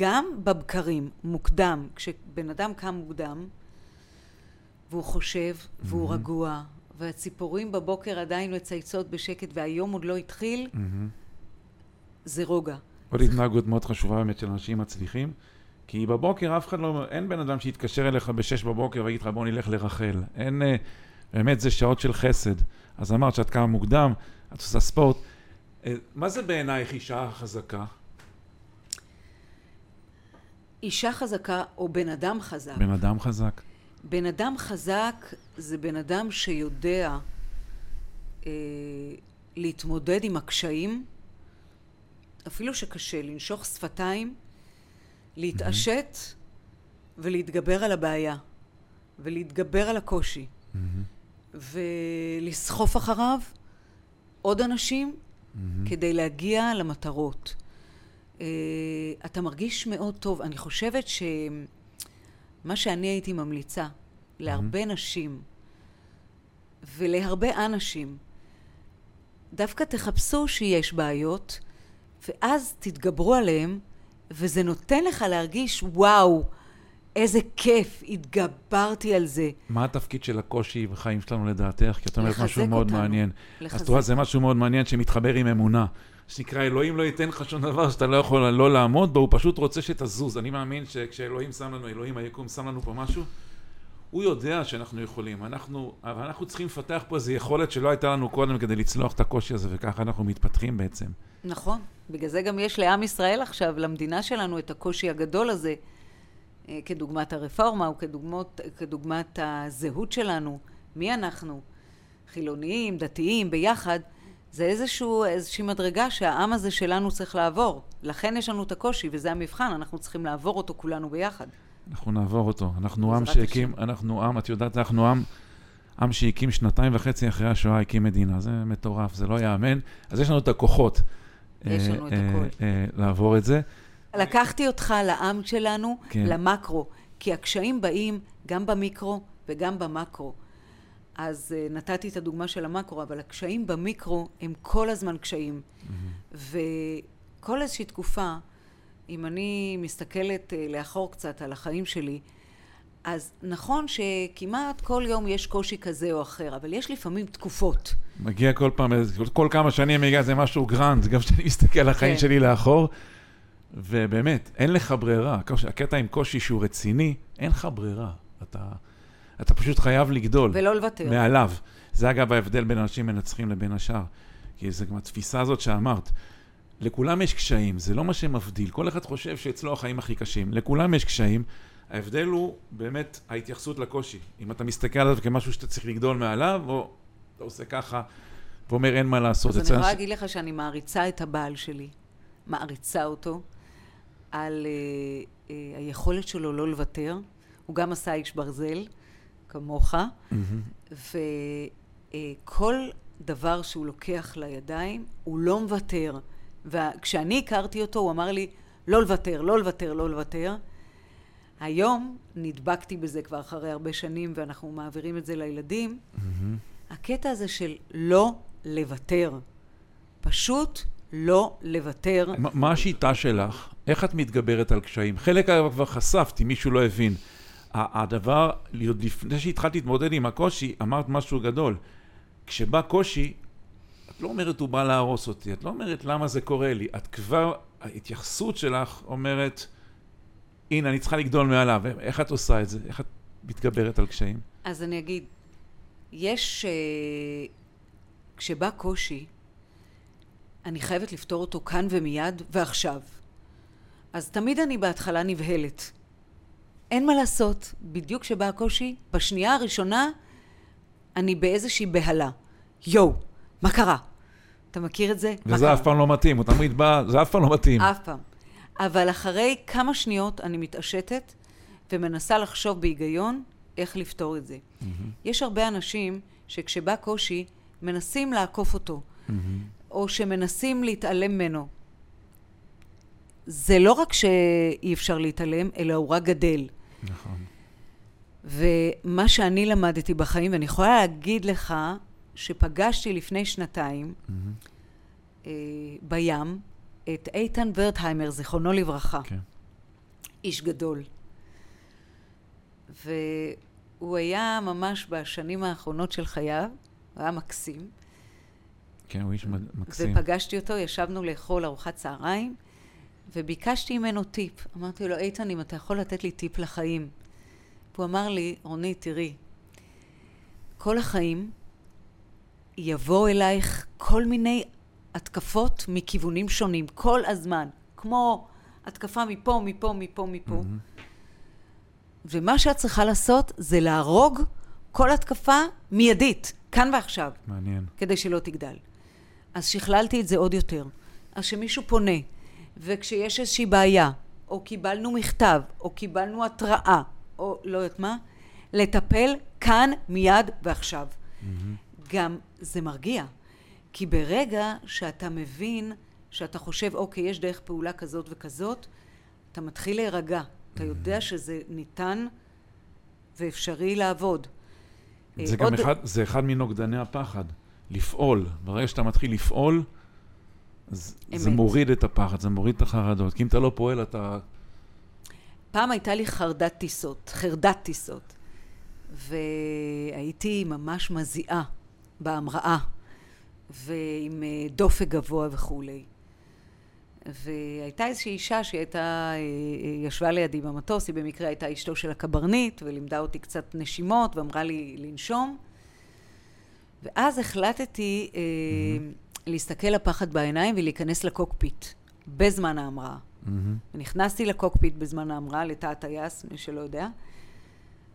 גם בבקרים, מוקדם, כשבן אדם קם מוקדם, והוא חושב, והוא mm-hmm. רגוע, והציפורים בבוקר עדיין מצייצות בשקט, והיום עוד לא התחיל, mm-hmm. זה רוגע. עוד התנהגות מאוד חשובה באמת של אנשים מצליחים, כי בבוקר אף אחד לא, אין בן אדם שיתקשר אליך בשש בבוקר ויגיד לך בוא נלך לרחל. אין, אה, באמת זה שעות של חסד. אז אמרת שאת קמה מוקדם, את עושה ספורט. אה, מה זה בעינייך אישה חזקה? אישה חזקה או בן אדם חזק. בן אדם חזק. בן אדם חזק זה בן אדם שיודע אה, להתמודד עם הקשיים, אפילו שקשה, לנשוך שפתיים, להתעשת mm-hmm. ולהתגבר על הבעיה, ולהתגבר על הקושי, mm-hmm. ולסחוף אחריו עוד אנשים mm-hmm. כדי להגיע למטרות. Uh, אתה מרגיש מאוד טוב. אני חושבת שמה שאני הייתי ממליצה להרבה mm-hmm. נשים ולהרבה אנשים, דווקא תחפשו שיש בעיות, ואז תתגברו עליהם, וזה נותן לך להרגיש, וואו, איזה כיף, התגברתי על זה. מה התפקיד של הקושי בחיים שלנו לדעתך? כי את אומרת משהו מאוד אותנו. מעניין. לחזק. אז את רואה, זה משהו מאוד מעניין שמתחבר עם אמונה. שנקרא, אלוהים לא ייתן לך שום דבר שאתה לא יכול לא לעמוד בו, הוא פשוט רוצה שתזוז. אני מאמין שכשאלוהים שם לנו, אלוהים היקום שם לנו פה משהו, הוא יודע שאנחנו יכולים. אנחנו, אבל אנחנו צריכים לפתח פה איזו יכולת שלא הייתה לנו קודם כדי לצלוח את הקושי הזה, וככה אנחנו מתפתחים בעצם. נכון. בגלל זה גם יש לעם ישראל עכשיו, למדינה שלנו, את הקושי הגדול הזה. אה, כדוגמת הרפורמה או כדוגמת, כדוגמת הזהות שלנו, מי אנחנו, חילוניים, דתיים, ביחד, זה איזשהו, איזושהי מדרגה שהעם הזה שלנו צריך לעבור. לכן יש לנו את הקושי, וזה המבחן, אנחנו צריכים לעבור אותו כולנו ביחד. אנחנו נעבור אותו. אנחנו עם שהקים, אנחנו עם, את יודעת, אנחנו עם, עם שהקים שנתיים וחצי אחרי השואה, הקים מדינה. זה מטורף, זה לא ייאמן. אז יש לנו את הכוחות. יש לנו את אה, הכול. אה, לעבור את זה. לקחתי אותך לעם שלנו, כן. למקרו, כי הקשיים באים גם במיקרו וגם במקרו. אז uh, נתתי את הדוגמה של המקרו, אבל הקשיים במיקרו הם כל הזמן קשיים. Mm-hmm. וכל איזושהי תקופה, אם אני מסתכלת אה, לאחור קצת על החיים שלי, אז נכון שכמעט כל יום יש קושי כזה או אחר, אבל יש לפעמים תקופות. מגיע כל פעם, כל כמה שנים מגיע איזה משהו grand, גם כשאני מסתכל על החיים כן. שלי לאחור. ובאמת, אין לך ברירה. הקטע עם קושי שהוא רציני, אין לך ברירה. אתה, אתה פשוט חייב לגדול. ולא לוותר. מעליו. זה אגב ההבדל בין אנשים מנצחים לבין השאר. כי זה גם התפיסה הזאת שאמרת. לכולם יש קשיים, זה לא מה שמבדיל. כל אחד חושב שאצלו החיים הכי קשים. לכולם יש קשיים. ההבדל הוא באמת ההתייחסות לקושי. אם אתה מסתכל עליו כמשהו שאתה צריך לגדול מעליו, או אתה עושה ככה ואומר אין מה לעשות. אז אני יכולה להגיד לך שאני מעריצה את הבעל שלי. מעריצה אותו. על uh, uh, היכולת שלו לא לוותר. הוא גם עשה איש ברזל, כמוך, mm-hmm. וכל דבר שהוא לוקח לידיים, הוא לא מוותר. וכשאני הכרתי אותו, הוא אמר לי, לא לוותר, לא לוותר, לא לוותר. היום נדבקתי בזה כבר אחרי הרבה שנים, ואנחנו מעבירים את זה לילדים. Mm-hmm. הקטע הזה של לא לוותר. פשוט לא לוותר. ما, מה השיטה שלך? איך את מתגברת על קשיים? חלק כבר חשפתי, מישהו לא הבין. הדבר, לפני שהתחלתי להתמודד עם הקושי, אמרת משהו גדול. כשבא קושי, את לא אומרת הוא בא להרוס אותי, את לא אומרת למה זה קורה לי, את כבר, ההתייחסות שלך אומרת, הנה, אני צריכה לגדול מעליו. איך את עושה את זה? איך את מתגברת על קשיים? אז אני אגיד, יש, uh, כשבא קושי, אני חייבת לפתור אותו כאן ומיד ועכשיו. אז תמיד אני בהתחלה נבהלת. אין מה לעשות, בדיוק כשבא הקושי, בשנייה הראשונה אני באיזושהי בהלה. יואו, מה קרה? אתה מכיר את זה? וזה אף פעם לא מתאים, הוא תמיד בא, זה אף פעם לא מתאים. אף פעם. אבל אחרי כמה שניות אני מתעשתת ומנסה לחשוב בהיגיון איך לפתור את זה. Mm-hmm. יש הרבה אנשים שכשבא קושי, מנסים לעקוף אותו, mm-hmm. או שמנסים להתעלם ממנו. זה לא רק שאי אפשר להתעלם, אלא הוא רק גדל. נכון. ומה שאני למדתי בחיים, ואני יכולה להגיד לך שפגשתי לפני שנתיים mm-hmm. אה, בים את איתן ורטהיימר, זיכרונו לברכה. כן. איש גדול. והוא היה ממש בשנים האחרונות של חייו, הוא היה מקסים. כן, הוא איש מקסים. ופגשתי אותו, ישבנו לאכול ארוחת צהריים, וביקשתי ממנו טיפ. אמרתי לו, איתן, אם אתה יכול לתת לי טיפ לחיים. והוא אמר לי, רונית, תראי, כל החיים יבוא אלייך כל מיני התקפות מכיוונים שונים, כל הזמן. כמו התקפה מפה, מפה, מפה, מפה. Mm-hmm. ומה שאת צריכה לעשות זה להרוג כל התקפה מיידית, כאן ועכשיו. מעניין. כדי שלא תגדל. אז שכללתי את זה עוד יותר. אז כשמישהו פונה, וכשיש איזושהי בעיה, או קיבלנו מכתב, או קיבלנו התראה, או לא יודעת מה, לטפל כאן, מיד ועכשיו. Mm-hmm. גם זה מרגיע. כי ברגע שאתה מבין, שאתה חושב, אוקיי, יש דרך פעולה כזאת וכזאת, אתה מתחיל להירגע. אתה יודע שזה ניתן ואפשרי לעבוד. זה אה, גם עוד... אחד, זה אחד מנוגדני הפחד, לפעול. ברגע שאתה מתחיל לפעול, אז זה מוריד את הפחד, זה מוריד את החרדות. כי אם אתה לא פועל, אתה... פעם הייתה לי חרדת טיסות, חרדת טיסות, והייתי ממש מזיעה בהמראה, ועם אה, דופק גבוה וכולי. והייתה איזושהי אישה שהייתה, אה, אה, ישבה לידי במטוס, היא במקרה הייתה אשתו של הקברניט, ולימדה אותי קצת נשימות, ואמרה לי לנשום. ואז החלטתי mm-hmm. להסתכל לפחד בעיניים ולהיכנס לקוקפיט, בזמן ההמראה. Mm-hmm. ונכנסתי לקוקפיט בזמן ההמראה, לתא הטייס, מי שלא יודע,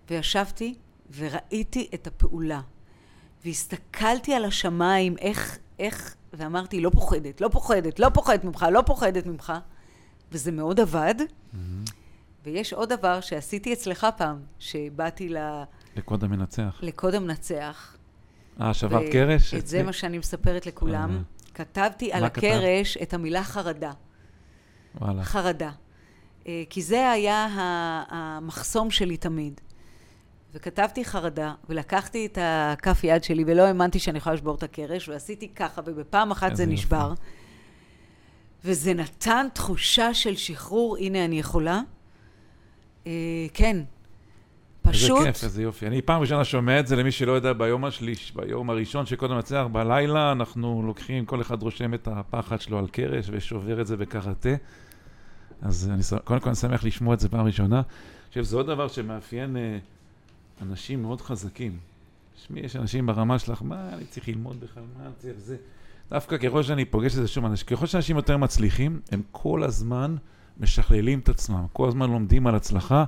וישבתי וראיתי את הפעולה. והסתכלתי על השמיים, איך, איך ואמרתי, לא פוחדת, לא פוחדת, לא פוחדת ממך, לא פוחדת ממך. וזה מאוד עבד. Mm-hmm. ויש עוד דבר שעשיתי אצלך פעם, שבאתי ל... לקוד המנצח. לקוד המנצח. אה, שברת קרש? את זה מה שאני מספרת לכולם. אה. כתבתי על הקרש את המילה חרדה. וואלה. חרדה. אה, כי זה היה המחסום שלי תמיד. וכתבתי חרדה, ולקחתי את הכף יד שלי, ולא האמנתי שאני יכולה לשבור את הקרש, ועשיתי ככה, ובפעם אחת זה נשבר. יפה. וזה נתן תחושה של שחרור, הנה אני יכולה. אה, כן, פשוט... איזה כיף, איזה יופי. אני פעם ראשונה שומע את זה למי שלא יודע, ביום השליש, ביום הראשון שקודם מצליח, בלילה אנחנו לוקחים, כל אחד רושם את הפחד שלו על קרש ושובר את זה בקראטה. אז אני, קודם כל אני שמח לשמוע את זה פעם ראשונה. אני חושב, זה עוד דבר שמאפיין... אה, אנשים מאוד חזקים. תשמעי, יש אנשים ברמה שלך, מה אני צריך ללמוד בכלל, מה אני צריך זה. דווקא ככל שאני פוגש את זה שוב, ככל שאנשים יותר מצליחים, הם כל הזמן משכללים את עצמם, כל הזמן לומדים על הצלחה,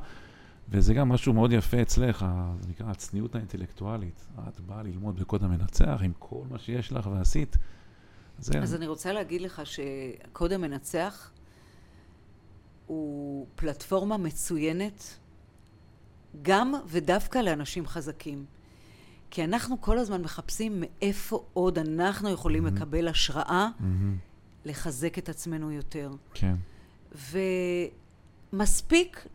וזה גם משהו מאוד יפה אצלך, זה נקרא הצניעות האינטלקטואלית. את באה ללמוד בקוד המנצח עם כל מה שיש לך ועשית. זה... אז אני רוצה להגיד לך שקוד המנצח הוא פלטפורמה מצוינת גם ודווקא לאנשים חזקים. כי אנחנו כל הזמן מחפשים מאיפה עוד אנחנו יכולים mm-hmm. לקבל השראה mm-hmm. לחזק את עצמנו יותר. כן. ומספיק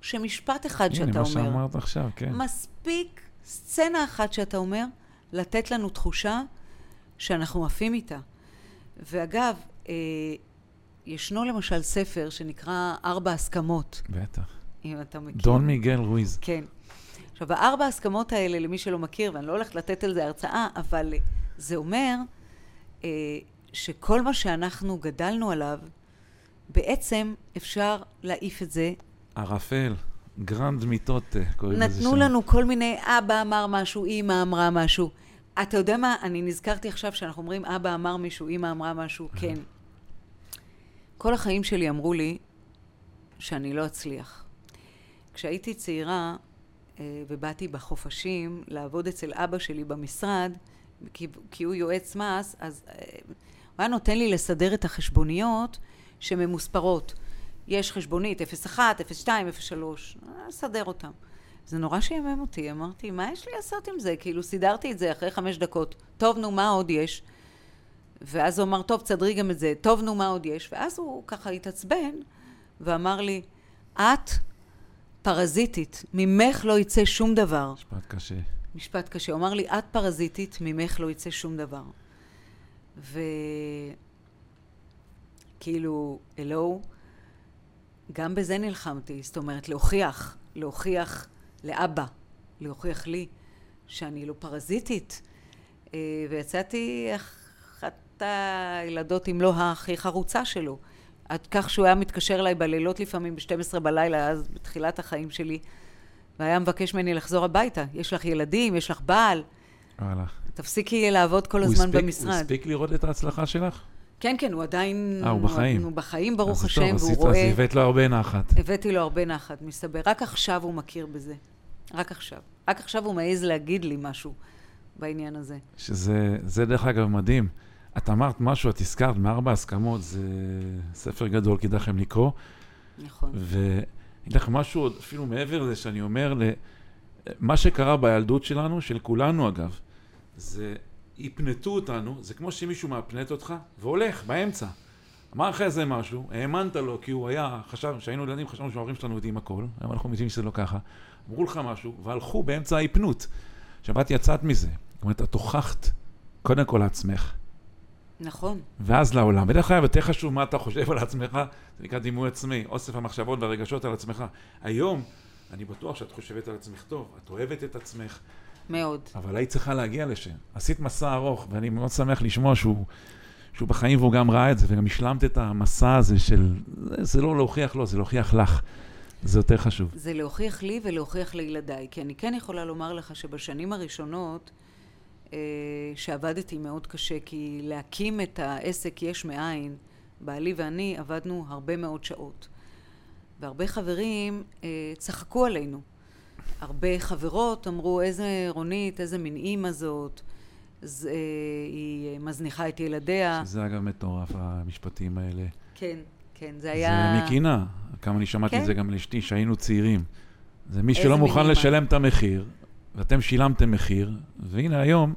שמשפט אחד שאתה אומר... הנה, מה שאמרת עכשיו, כן. מספיק סצנה אחת שאתה אומר, לתת לנו תחושה שאנחנו עפים איתה. ואגב, אה, ישנו למשל ספר שנקרא ארבע הסכמות. בטח. אם אתה מכיר. דון מיגל רואיז. כן. עכשיו, הארבע ההסכמות האלה, למי שלא מכיר, ואני לא הולכת לתת על זה הרצאה, אבל זה אומר אה, שכל מה שאנחנו גדלנו עליו, בעצם אפשר להעיף את זה. ערפל, grand mitote, אה, קוראים לזה שם. נתנו לנו כל מיני, אבא אמר משהו, אמא אמרה משהו. אתה יודע מה, אני נזכרתי עכשיו שאנחנו אומרים, אבא אמר משהו, אמא אמרה משהו, כן. כל החיים שלי אמרו לי שאני לא אצליח. כשהייתי צעירה אה, ובאתי בחופשים לעבוד אצל אבא שלי במשרד, כי, כי הוא יועץ מס, אז אה, הוא היה נותן לי לסדר את החשבוניות שממוספרות. יש חשבונית 01, 02, 03, נסדר אותם. זה נורא שימם אותי, אמרתי, מה יש לי לעשות עם זה? כאילו, סידרתי את זה אחרי חמש דקות. טוב, נו, מה עוד יש? ואז הוא אמר, טוב, תסדרי גם את זה. טוב, נו, מה עוד יש? ואז הוא ככה התעצבן, ואמר לי, את פרזיטית, ממך לא יצא שום דבר. משפט קשה. משפט קשה. הוא אמר לי, את פרזיטית, ממך לא יצא שום דבר. וכאילו, אלוהו, גם בזה נלחמתי. זאת אומרת, להוכיח, להוכיח לאבא, להוכיח לי שאני לא פרזיטית. אה, ויצאתי אחת הילדות, אם לא הכי חרוצה שלו. עד כך שהוא היה מתקשר אליי בלילות לפעמים, ב-12 בלילה, אז בתחילת החיים שלי, והיה מבקש ממני לחזור הביתה. יש לך ילדים, יש לך בעל. וואלה. תפסיקי לעבוד כל הזמן הספיק, במשרד. הוא הספיק לראות את ההצלחה שלך? כן, כן, הוא עדיין... אה, הוא בחיים. הוא בחיים, ברוך השם, טוב, והוא עשית- רואה... אז הבאת לו הרבה נחת. הבאתי לו הרבה נחת, מסתבר. רק עכשיו הוא מכיר בזה. רק עכשיו. רק עכשיו הוא מעז להגיד לי משהו בעניין הזה. שזה זה דרך אגב מדהים. את אמרת משהו, את הזכרת מארבע הסכמות, זה ספר גדול, כדאי לכם לקרוא. נכון. ואני אגיד לך משהו עוד אפילו מעבר לזה, שאני אומר, מה שקרה בילדות שלנו, של כולנו אגב, זה יפנטו אותנו, זה כמו שמישהו מאפנט אותך והולך באמצע. אמר לך איזה משהו, האמנת לו כי הוא היה, חשב, כשהיינו ילדים חשבנו שההורים שלנו יודעים הכל, היום אנחנו מבינים שזה לא ככה. אמרו לך משהו והלכו באמצע ההיפנות. את יצאת מזה, זאת אומרת, את הוכחת קודם כל לעצמך, נכון. ואז לעולם. בדרך כלל יותר חשוב מה אתה חושב על עצמך, זה נקרא דימוי עצמי, אוסף המחשבות והרגשות על עצמך. היום, אני בטוח שאת חושבת על עצמך טוב, את אוהבת את עצמך, מאוד. אבל היית צריכה להגיע לשם. עשית מסע ארוך, ואני מאוד שמח לשמוע שהוא, שהוא בחיים והוא גם ראה את זה, וגם השלמת את המסע הזה של, זה, זה לא להוכיח לו, זה להוכיח לך. זה יותר חשוב. זה להוכיח לי ולהוכיח לילדיי. כי אני כן יכולה לומר לך שבשנים הראשונות, אה, שעבדתי מאוד קשה, כי להקים את העסק יש מאין, בעלי ואני עבדנו הרבה מאוד שעות. והרבה חברים אה, צחקו עלינו. הרבה חברות אמרו, איזה רונית, איזה מין אימא זאת, ז, אה, היא מזניחה את ילדיה. שזה אגב מטורף, המשפטים האלה. כן, כן, זה זה היה... מקינה, כמה אני שמעתי כן. את זה גם לאשתי, שהיינו צעירים. זה מי שלא מוכן אימא. לשלם את המחיר, ואתם שילמתם מחיר, והנה היום,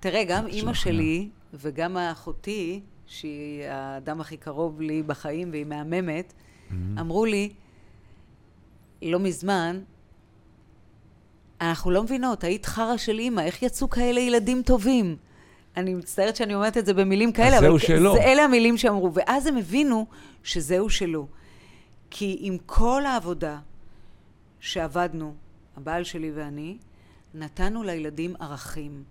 תראה, גם אימא שלי וגם אחותי, שהיא האדם הכי קרוב לי בחיים והיא מהממת, אמרו לי, לא מזמן, אנחנו לא מבינות, היית חרא של אימא, איך יצאו כאלה ילדים טובים? אני מצטערת שאני אומרת את זה במילים כאלה, אבל שלו. זה, אלה המילים שאמרו, ואז הם הבינו שזהו שלו. כי עם כל העבודה שעבדנו, הבעל שלי ואני, נתנו לילדים ערכים.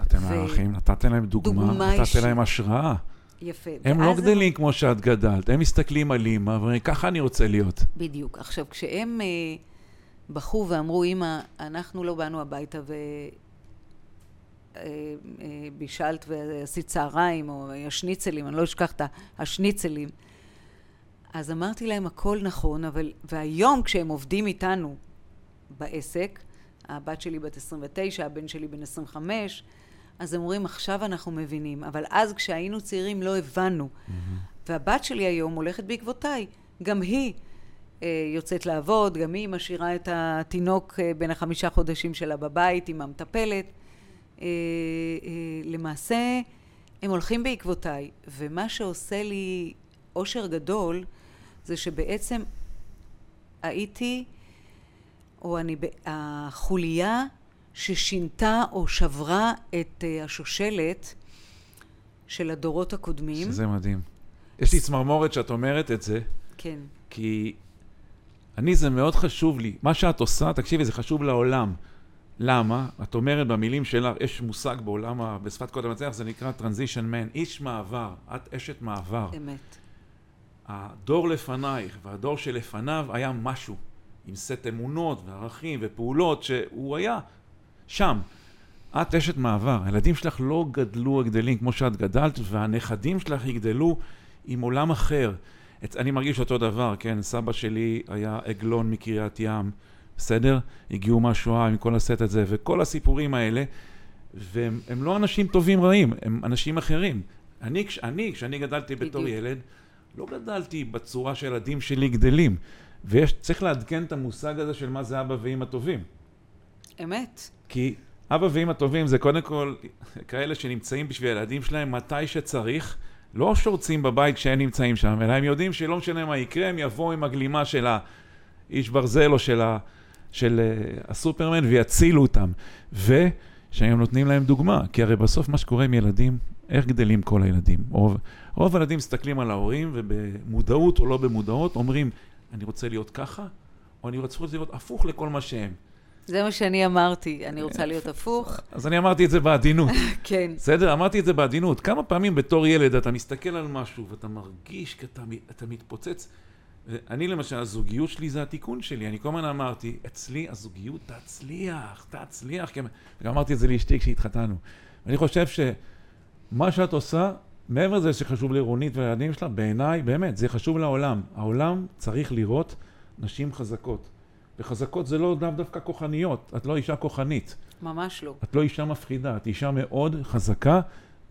נתתם ו- ערכים, נתתם להם דוגמה, דוגמה נתתם. להם השראה. יפה. הם לא גדלים כמו שאת גדלת, הם מסתכלים על אימא ואומרים, ככה אני רוצה להיות. בדיוק. עכשיו, כשהם אה, בכו ואמרו, אמא, אנחנו לא באנו הביתה ו... אה, אה, בישלת ועשית צהריים, או השניצלים, אני לא אשכח את השניצלים. אז אמרתי להם, הכל נכון, אבל... והיום כשהם עובדים איתנו בעסק, הבת שלי בת 29, הבן שלי בן 25, אז הם אומרים, עכשיו אנחנו מבינים. אבל אז כשהיינו צעירים לא הבנו. והבת שלי היום הולכת בעקבותיי. גם היא יוצאת לעבוד, גם היא משאירה את התינוק אה, בן החמישה חודשים שלה בבית עם המטפלת. אה, אה, למעשה, הם הולכים בעקבותיי. ומה שעושה לי אושר גדול, זה שבעצם הייתי, או אני, החוליה ששינתה או שברה את אה, השושלת של הדורות הקודמים. שזה מדהים. יש לי צמרמורת שאת אומרת את זה, כן. כי אני, זה מאוד חשוב לי. מה שאת עושה, תקשיבי, זה חשוב לעולם. למה? את אומרת במילים שלך, יש מושג בעולם, ה- בשפת קוד המצליח, זה נקרא transition man, איש מעבר, את אשת מעבר. אמת. הדור לפנייך והדור שלפניו היה משהו, עם סט אמונות וערכים ופעולות שהוא היה שם. את אשת מעבר, הילדים שלך לא גדלו הגדלים כמו שאת גדלת, והנכדים שלך יגדלו עם עולם אחר. אני מרגיש אותו דבר, כן? סבא שלי היה עגלון מקריית ים, בסדר? הגיעו מהשואה עם כל הסט הזה, וכל הסיפורים האלה, והם הם לא אנשים טובים רעים, הם אנשים אחרים. אני, כש- אני כשאני גדלתי בתור בדיוק. ילד, לא גדלתי בצורה שהילדים שלי גדלים. וצריך לעדכן את המושג הזה של מה זה אבא ואמא טובים. אמת. כי אבא ואמא טובים זה קודם כל כאלה שנמצאים בשביל הילדים שלהם מתי שצריך, לא שורצים בבית כשהם נמצאים שם, אלא הם יודעים שלא משנה מה יקרה, הם יבואו עם הגלימה של האיש ברזל או של, ה, של uh, הסופרמן ויצילו אותם. ושהם נותנים להם דוגמה, כי הרי בסוף מה שקורה עם ילדים, איך גדלים כל הילדים? רוב, רוב הילדים מסתכלים על ההורים ובמודעות או לא במודעות אומרים, אני רוצה להיות ככה, או אני רוצה להיות הפוך לכל מה שהם. זה מה שאני אמרתי, אני רוצה להיות הפוך. אז אני אמרתי את זה בעדינות. כן. בסדר? אמרתי את זה בעדינות. כמה פעמים בתור ילד אתה מסתכל על משהו ואתה מרגיש כי אתה, אתה מתפוצץ. אני למשל, הזוגיות שלי זה התיקון שלי. אני כל הזמן אמרתי, אצלי הזוגיות תצליח, תצליח. וגם אמרתי את זה לאשתי כשהתחתנו. ואני חושב שמה שאת עושה, מעבר לזה שחשוב לרונית ולילדים שלה, בעיניי, באמת, זה חשוב לעולם. העולם צריך לראות נשים חזקות. וחזקות זה לא דו דווקא כוחניות, את לא אישה כוחנית. ממש לא. את לא אישה מפחידה, את אישה מאוד חזקה,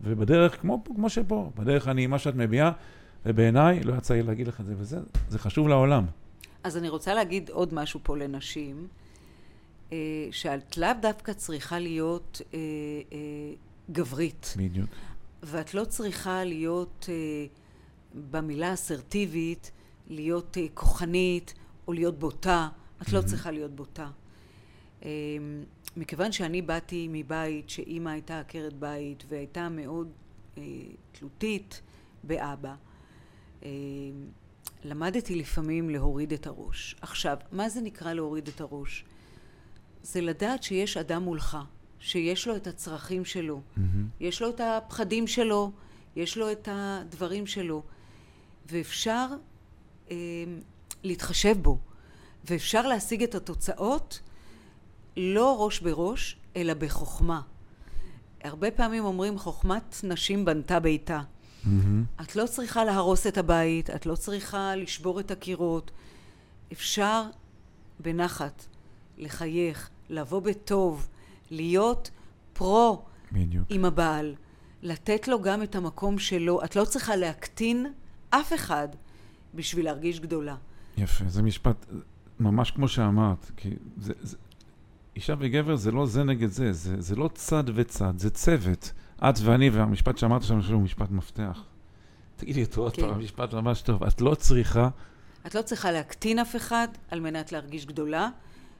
ובדרך, כמו, כמו שפה, בדרך הנעימה שאת מביעה, ובעיניי, לא יצא לי להגיד לך את זה וזה, זה חשוב לעולם. אז אני רוצה להגיד עוד משהו פה לנשים, אה, שאת לאו דווקא צריכה להיות אה, אה, גברית. בדיוק. ואת לא צריכה להיות אה, במילה אסרטיבית, להיות אה, כוחנית או להיות בוטה. את לא צריכה להיות בוטה. אה, מכיוון שאני באתי מבית שאימא הייתה עקרת בית והייתה מאוד אה, תלותית באבא, אה, למדתי לפעמים להוריד את הראש. עכשיו, מה זה נקרא להוריד את הראש? זה לדעת שיש אדם מולך, שיש לו את הצרכים שלו, mm-hmm. יש לו את הפחדים שלו, יש לו את הדברים שלו, ואפשר אה, להתחשב בו, ואפשר להשיג את התוצאות לא ראש בראש, אלא בחוכמה. הרבה פעמים אומרים חוכמת נשים בנתה ביתה. Mm-hmm. את לא צריכה להרוס את הבית, את לא צריכה לשבור את הקירות. אפשר בנחת לחייך, לבוא בטוב, להיות פרו בדיוק. עם הבעל, לתת לו גם את המקום שלו. את לא צריכה להקטין אף אחד בשביל להרגיש גדולה. יפה, זה משפט ממש כמו שאמרת, כי זה, זה, אישה וגבר זה לא זה נגד זה, זה, זה לא צד וצד, זה צוות. את ואני, והמשפט שאמרת שם הוא משפט מפתח. תגידי אותו עוד כן. פעם, משפט ממש טוב. את לא צריכה... את לא צריכה להקטין אף אחד על מנת להרגיש גדולה.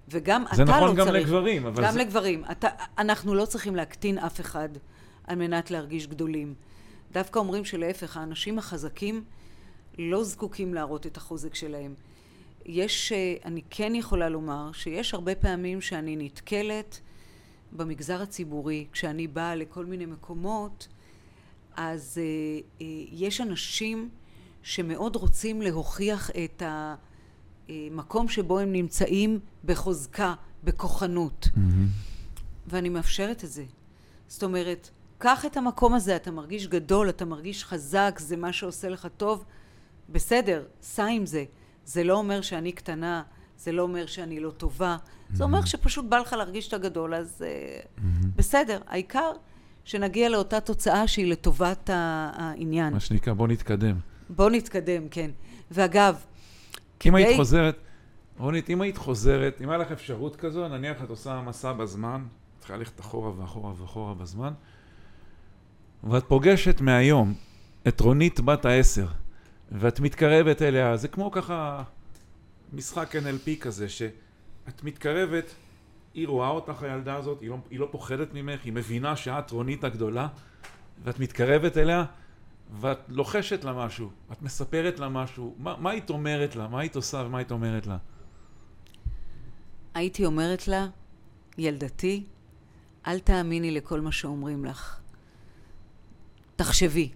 וגם אתה נכון לא צריך... זה נכון גם לגברים, אבל... גם זה... לגברים. אתה, אנחנו לא צריכים להקטין אף אחד על מנת להרגיש גדולים. דווקא אומרים שלהפך, האנשים החזקים לא זקוקים להראות את החוזק שלהם. יש, אה, אני כן יכולה לומר שיש הרבה פעמים שאני נתקלת במגזר הציבורי, כשאני באה לכל מיני מקומות, אז אה, אה, יש אנשים שמאוד רוצים להוכיח את ה... מקום שבו הם נמצאים בחוזקה, בכוחנות. Mm-hmm. ואני מאפשרת את זה. זאת אומרת, קח את המקום הזה, אתה מרגיש גדול, אתה מרגיש חזק, זה מה שעושה לך טוב, בסדר, סע עם זה. זה לא אומר שאני קטנה, זה לא אומר שאני לא טובה, mm-hmm. זה אומר שפשוט בא לך להרגיש שאתה גדול, אז mm-hmm. בסדר. העיקר שנגיע לאותה תוצאה שהיא לטובת העניין. מה שנקרא, בוא נתקדם. בוא נתקדם, כן. ואגב, אם היית חוזרת, רונית, אם היית חוזרת, אם היה לך אפשרות כזו, נניח את עושה מסע בזמן, צריכה ללכת אחורה ואחורה ואחורה בזמן, ואת פוגשת מהיום את רונית בת העשר, ואת מתקרבת אליה, זה כמו ככה משחק NLP כזה, שאת מתקרבת, היא רואה אותך הילדה הזאת, היא לא, היא לא פוחדת ממך, היא מבינה שאת רונית הגדולה, ואת מתקרבת אליה, ואת לוחשת לה משהו, את מספרת לה משהו, מה, מה היית אומרת לה? מה היית עושה ומה היית אומרת לה? הייתי אומרת לה, ילדתי, אל תאמיני לכל מה שאומרים לך. תחשבי,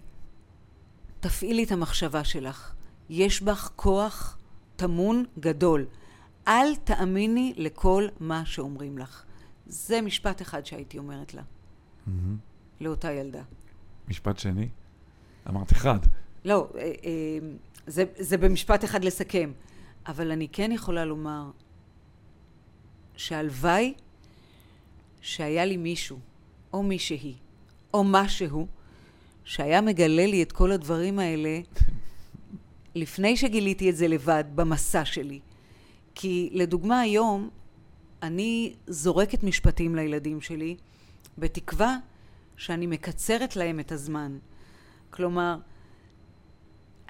תפעילי את המחשבה שלך. יש בך כוח טמון גדול. אל תאמיני לכל מה שאומרים לך. זה משפט אחד שהייתי אומרת לה, mm-hmm. לאותה ילדה. משפט שני? אמרת אחד. לא, אה, אה, זה, זה במשפט אחד לסכם. אבל אני כן יכולה לומר שהלוואי שהיה לי מישהו, או מישהי, או משהו, שהיה מגלה לי את כל הדברים האלה לפני שגיליתי את זה לבד, במסע שלי. כי לדוגמה היום, אני זורקת משפטים לילדים שלי, בתקווה שאני מקצרת להם את הזמן. כלומר,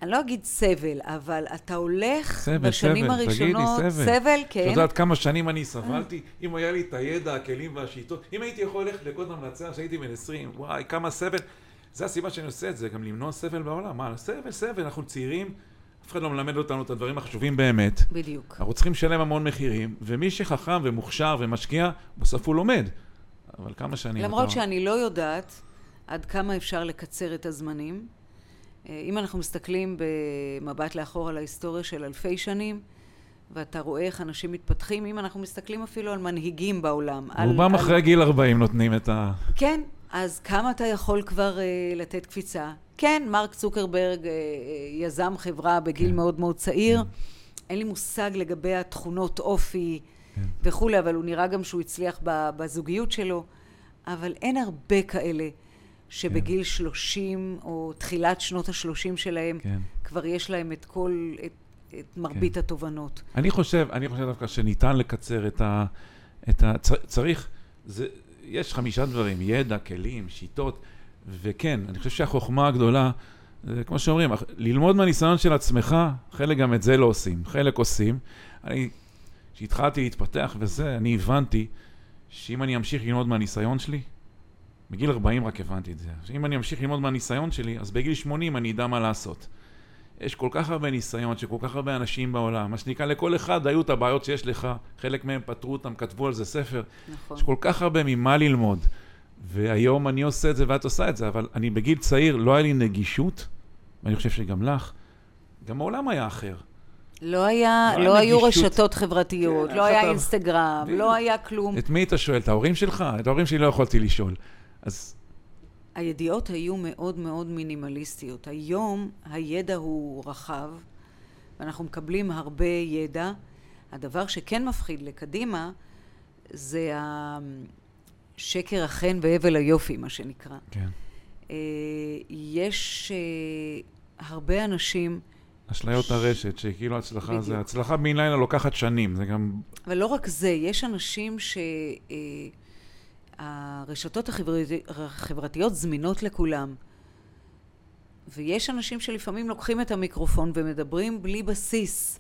אני לא אגיד סבל, אבל אתה הולך סבל, בשנים סבל, הראשונות... תגידי, סבל. סבל, כן. את יודעת כמה שנים אני סבלתי? אם היה לי את הידע, הכלים והשיטות, אם הייתי יכול ללכת לקוד המלצה כשהייתי בן 20, וואי, כמה סבל. זה הסיבה שאני עושה את זה, גם למנוע סבל בעולם. מה, סבל, סבל, אנחנו צעירים, אף אחד לא מלמד אותנו את הדברים החשובים באמת. בדיוק. אנחנו צריכים לשלם המון מחירים, ומי שחכם ומוכשר ומשקיע, בסוף הוא לומד. אבל כמה שנים למרות אתה... שאני לא יודעת עד כמה אפשר לקצר את הזמנים. אה, אם אנחנו מסתכלים במבט לאחור על ההיסטוריה של אלפי שנים, ואתה רואה איך אנשים מתפתחים, אם אנחנו מסתכלים אפילו על מנהיגים בעולם. על- רובם על- אחרי גיל 40 נותנים את ה... כן, אז כמה אתה יכול כבר uh, לתת קפיצה? כן, מרק צוקרברג uh, uh, יזם חברה בגיל כן. מאוד מאוד צעיר. אין לי מושג לגבי התכונות אופי כן. וכולי, אבל הוא נראה גם שהוא הצליח בזוגיות שלו. אבל אין הרבה כאלה שבגיל 30 או תחילת שנות ה-30 שלהם, כן. כבר יש להם את כל, את, את מרבית התובנות. אני חושב, אני חושב דווקא שניתן לקצר את ה... את ה צ- צריך, זה, יש חמישה דברים, ידע, כלים, שיטות, וכן, אני חושב שהחוכמה הגדולה, כמו שאומרים, ללמוד מהניסיון של עצמך, חלק גם את זה לא עושים, חלק עושים. אני, כשהתחלתי להתפתח וזה, אני הבנתי שאם אני אמשיך ללמוד מהניסיון שלי, בגיל 40 רק הבנתי את זה, שאם אני אמשיך ללמוד מהניסיון שלי, אז בגיל 80 אני אדע מה לעשות. יש כל כך הרבה ניסיון של כל כך הרבה אנשים בעולם, מה שנקרא, לכל אחד היו את הבעיות שיש לך, חלק מהם פתרו אותם, כתבו על זה ספר. נכון. יש כל כך הרבה ממה ללמוד. והיום אני עושה את זה ואת עושה את זה, אבל אני בגיל צעיר, לא היה לי נגישות, ואני חושב שגם לך, גם העולם היה אחר. לא היה, לא לא היו. רשתות חברתיות, כן, לא היה אתה- אינסטגרם, בדיוק. לא היה כלום. את מי אתה שואל? את ההורים שלך? את ההורים שלי לא יכולתי לשאול. אז הידיעות היו מאוד מאוד מינימליסטיות. היום הידע הוא רחב, ואנחנו מקבלים הרבה ידע. הדבר שכן מפחיד לקדימה, זה השקר החן והבל היופי, מה שנקרא. כן, אה, יש אה, הרבה אנשים, אשליות הרשת, שכאילו הצלחה זה, בדיוק. הצלחה בן לילה לוקחת שנים, זה גם... אבל לא רק זה, יש אנשים שהרשתות החברתיות זמינות לכולם. ויש אנשים שלפעמים לוקחים את המיקרופון ומדברים בלי בסיס.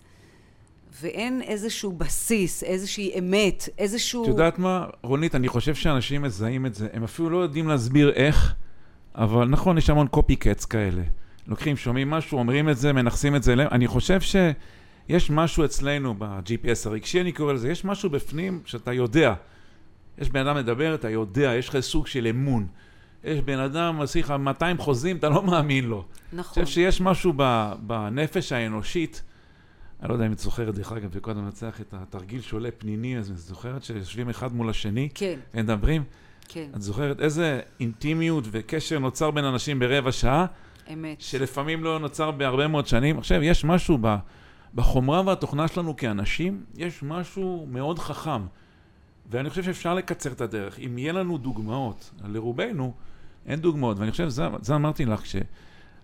ואין איזשהו בסיס, איזושהי אמת, איזשהו... את יודעת מה, רונית, אני חושב שאנשים מזהים את זה, הם אפילו לא יודעים להסביר איך, אבל נכון, יש המון קופי קטס כאלה. לוקחים, שומעים משהו, אומרים את זה, מנכסים את זה אליהם. אני חושב שיש משהו אצלנו ב-GPS הרגשי, אני קורא לזה, יש משהו בפנים שאתה יודע. יש בן אדם מדבר, אתה יודע, יש לך סוג של אמון. יש בן אדם, עושה לך 200 חוזים, אתה לא מאמין לו. אני נכון. חושב שיש משהו ב- בנפש האנושית, אני לא יודע אם את זוכרת, דרך אגב, וקודם נצח את התרגיל שעולה פניני, אז את זוכרת שיושבים אחד מול השני כן, ומדברים? כן, את זוכרת איזה אינטימיות וקשר נוצר בין אנשים ברבע שעה, אמת. שלפעמים לא נוצר בהרבה מאוד שנים? עכשיו, יש משהו ב, בחומרה והתוכנה שלנו כאנשים, יש משהו מאוד חכם. ואני חושב שאפשר לקצר את הדרך. אם יהיה לנו דוגמאות, לרובנו אין דוגמאות, ואני חושב, זה, זה אמרתי לך, ש...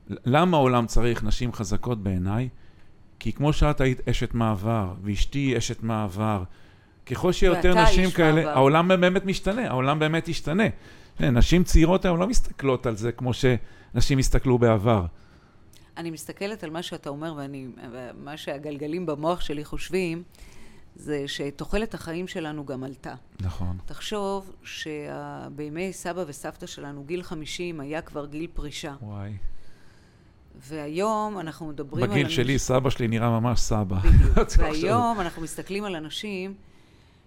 למה העולם צריך נשים חזקות בעיניי? כי כמו שאת היית אשת מעבר, ואשתי אשת מעבר, ככל שיותר נשים כאלה, מעבר. העולם באמת משתנה, העולם באמת ישתנה. כן, נשים צעירות היום לא מסתכלות על זה כמו שנשים הסתכלו בעבר. אני מסתכלת על מה שאתה אומר, ואני, מה שהגלגלים במוח שלי חושבים, זה שתוחלת החיים שלנו גם עלתה. נכון. תחשוב שבימי סבא וסבתא שלנו, גיל 50 היה כבר גיל פרישה. וואי. והיום אנחנו מדברים על... בגיל שלי, סבא שלי נראה ממש סבא. בדיוק. והיום אנחנו מסתכלים על אנשים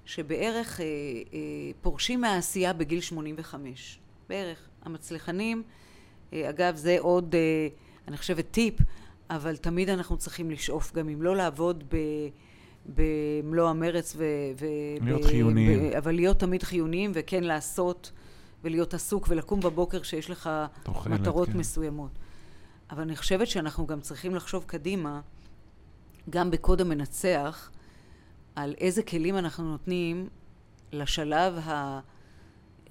שבערך אה, אה, פורשים מהעשייה בגיל 85. בערך. המצליחנים, אה, אגב, זה עוד, אה, אני חושבת, טיפ, אבל תמיד אנחנו צריכים לשאוף גם אם לא לעבוד ב... במלוא המרץ ו... ו להיות ב- חיוניים. ב- אבל להיות תמיד חיוניים וכן לעשות ולהיות עסוק ולקום בבוקר כשיש לך תוחלת, מטרות כן. מסוימות. אבל אני חושבת שאנחנו גם צריכים לחשוב קדימה, גם בקוד המנצח, על איזה כלים אנחנו נותנים לשלב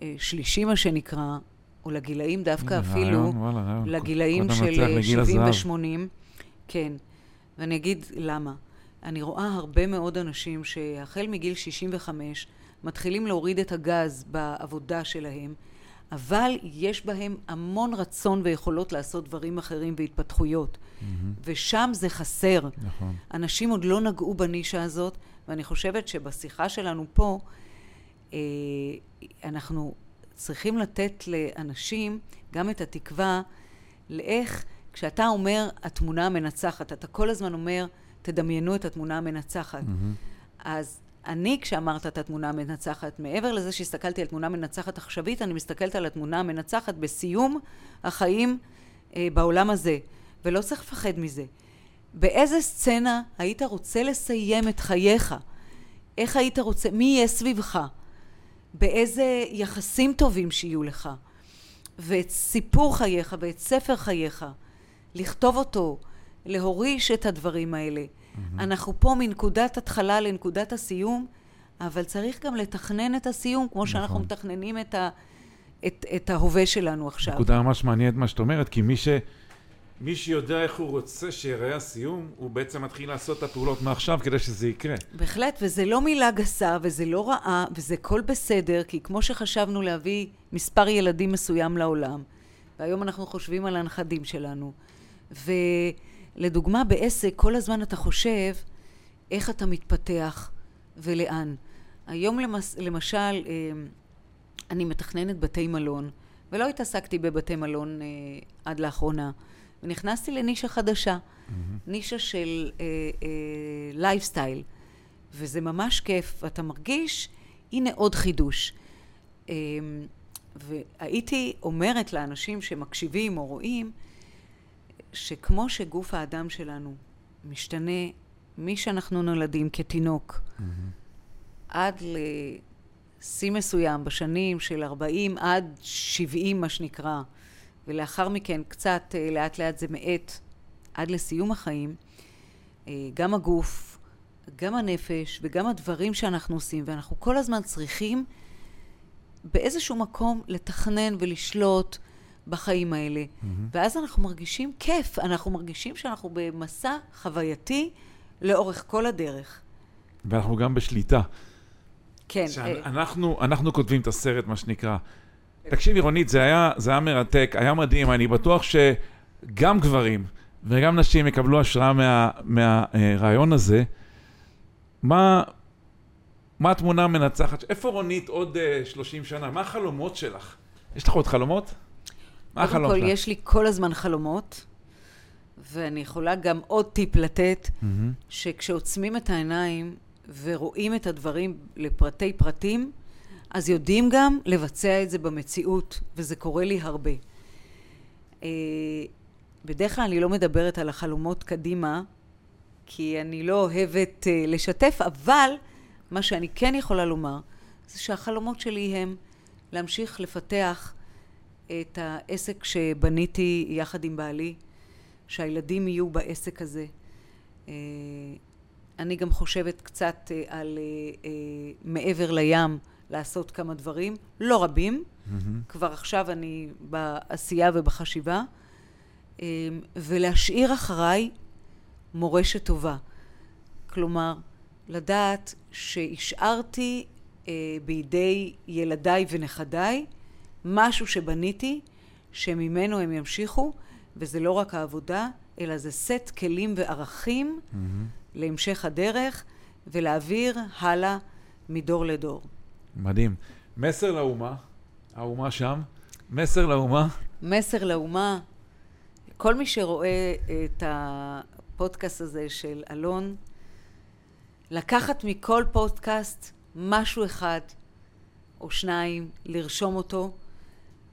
השלישי, מה שנקרא, או לגילאים דווקא אפילו, רעיון, וואלה, רעיון. לגילאים של נצליח לגיל 70 הזהב. ו-80. כן. ואני אגיד למה. אני רואה הרבה מאוד אנשים שהחל מגיל 65 מתחילים להוריד את הגז בעבודה שלהם, אבל יש בהם המון רצון ויכולות לעשות דברים אחרים והתפתחויות. Mm-hmm. ושם זה חסר. נכון. אנשים עוד לא נגעו בנישה הזאת, ואני חושבת שבשיחה שלנו פה, אה, אנחנו צריכים לתת לאנשים גם את התקווה לאיך, כשאתה אומר התמונה המנצחת, אתה כל הזמן אומר, תדמיינו את התמונה המנצחת. Mm-hmm. אז אני, כשאמרת את התמונה המנצחת, מעבר לזה שהסתכלתי על תמונה מנצחת עכשווית, אני מסתכלת על התמונה המנצחת בסיום החיים אה, בעולם הזה, ולא צריך לפחד מזה. באיזה סצנה היית רוצה לסיים את חייך? איך היית רוצה, מי יהיה סביבך? באיזה יחסים טובים שיהיו לך? ואת סיפור חייך ואת ספר חייך, לכתוב אותו, להוריש את הדברים האלה. Mm-hmm. אנחנו פה מנקודת התחלה לנקודת הסיום, אבל צריך גם לתכנן את הסיום, כמו נכון. שאנחנו מתכננים את, ה, את, את ההווה שלנו עכשיו. נקודה ממש מעניינת מה שאת אומרת, כי מי, ש, מי שיודע איך הוא רוצה שיראה הסיום, הוא בעצם מתחיל לעשות את הפעולות מעכשיו כדי שזה יקרה. בהחלט, וזה לא מילה גסה, וזה לא רעה, וזה כל בסדר, כי כמו שחשבנו להביא מספר ילדים מסוים לעולם, והיום אנחנו חושבים על הנכדים שלנו, ו... לדוגמה, בעסק כל הזמן אתה חושב איך אתה מתפתח ולאן. היום למס, למשל, אה, אני מתכננת בתי מלון, ולא התעסקתי בבתי מלון אה, עד לאחרונה, ונכנסתי לנישה חדשה, mm-hmm. נישה של לייפסטייל, אה, וזה ממש כיף, ואתה מרגיש, הנה עוד חידוש. והייתי אומרת לאנשים שמקשיבים או רואים, שכמו שגוף האדם שלנו משתנה משאנחנו נולדים כתינוק mm-hmm. עד לשיא מסוים בשנים של 40 עד 70 מה שנקרא ולאחר מכן קצת אה, לאט לאט זה מאט עד לסיום החיים אה, גם הגוף גם הנפש וגם הדברים שאנחנו עושים ואנחנו כל הזמן צריכים באיזשהו מקום לתכנן ולשלוט בחיים האלה. Mm-hmm. ואז אנחנו מרגישים כיף, אנחנו מרגישים שאנחנו במסע חווייתי לאורך כל הדרך. ואנחנו גם בשליטה. כן. אנחנו, אנחנו כותבים את הסרט, מה שנקרא. תקשיבי, רונית, זה היה, זה היה מרתק, היה מדהים, אני בטוח שגם גברים וגם נשים יקבלו השראה מה, מהרעיון הזה. מה, מה התמונה המנצחת? איפה רונית עוד uh, 30 שנה? מה החלומות שלך? יש לך עוד חלומות? מה החלום שלך? קודם כל, יש לי כל הזמן חלומות, ואני יכולה גם עוד טיפ לתת, mm-hmm. שכשעוצמים את העיניים ורואים את הדברים לפרטי פרטים, אז יודעים גם לבצע את זה במציאות, וזה קורה לי הרבה. אה, בדרך כלל אני לא מדברת על החלומות קדימה, כי אני לא אוהבת אה, לשתף, אבל מה שאני כן יכולה לומר, זה שהחלומות שלי הם להמשיך לפתח את העסק שבניתי יחד עם בעלי, שהילדים יהיו בעסק הזה. אה, אני גם חושבת קצת אה, על אה, מעבר לים לעשות כמה דברים, לא רבים, mm-hmm. כבר עכשיו אני בעשייה ובחשיבה, ולהשאיר אחריי מורשת טובה. כלומר, לדעת שהשארתי בידי ילדיי ונכדיי משהו שבניתי, שממנו הם ימשיכו, וזה לא רק העבודה, אלא זה סט כלים וערכים mm-hmm. להמשך הדרך, ולהעביר הלאה מדור לדור. מדהים. מסר לאומה, האומה שם, מסר לאומה. מסר לאומה, כל מי שרואה את הפודקאסט הזה של אלון, לקחת מכל פודקאסט משהו אחד או שניים, לרשום אותו,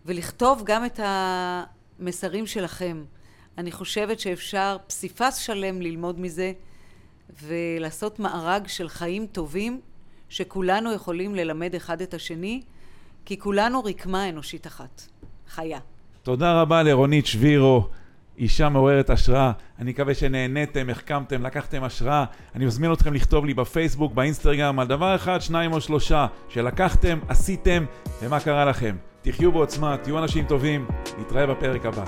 ולכתוב גם את המסרים שלכם. אני חושבת שאפשר פסיפס שלם ללמוד מזה ולעשות מארג של חיים טובים שכולנו יכולים ללמד אחד את השני, כי כולנו רקמה אנושית אחת, חיה. תודה רבה לרונית שבירו. אישה מעוררת השראה. אני מקווה שנהניתם, החכמתם, לקחתם השראה. אני מזמין אתכם לכתוב לי בפייסבוק, באינסטגרם, על דבר אחד, שניים או שלושה, שלקחתם, עשיתם, ומה קרה לכם. תחיו בעוצמה, תהיו אנשים טובים, נתראה בפרק הבא.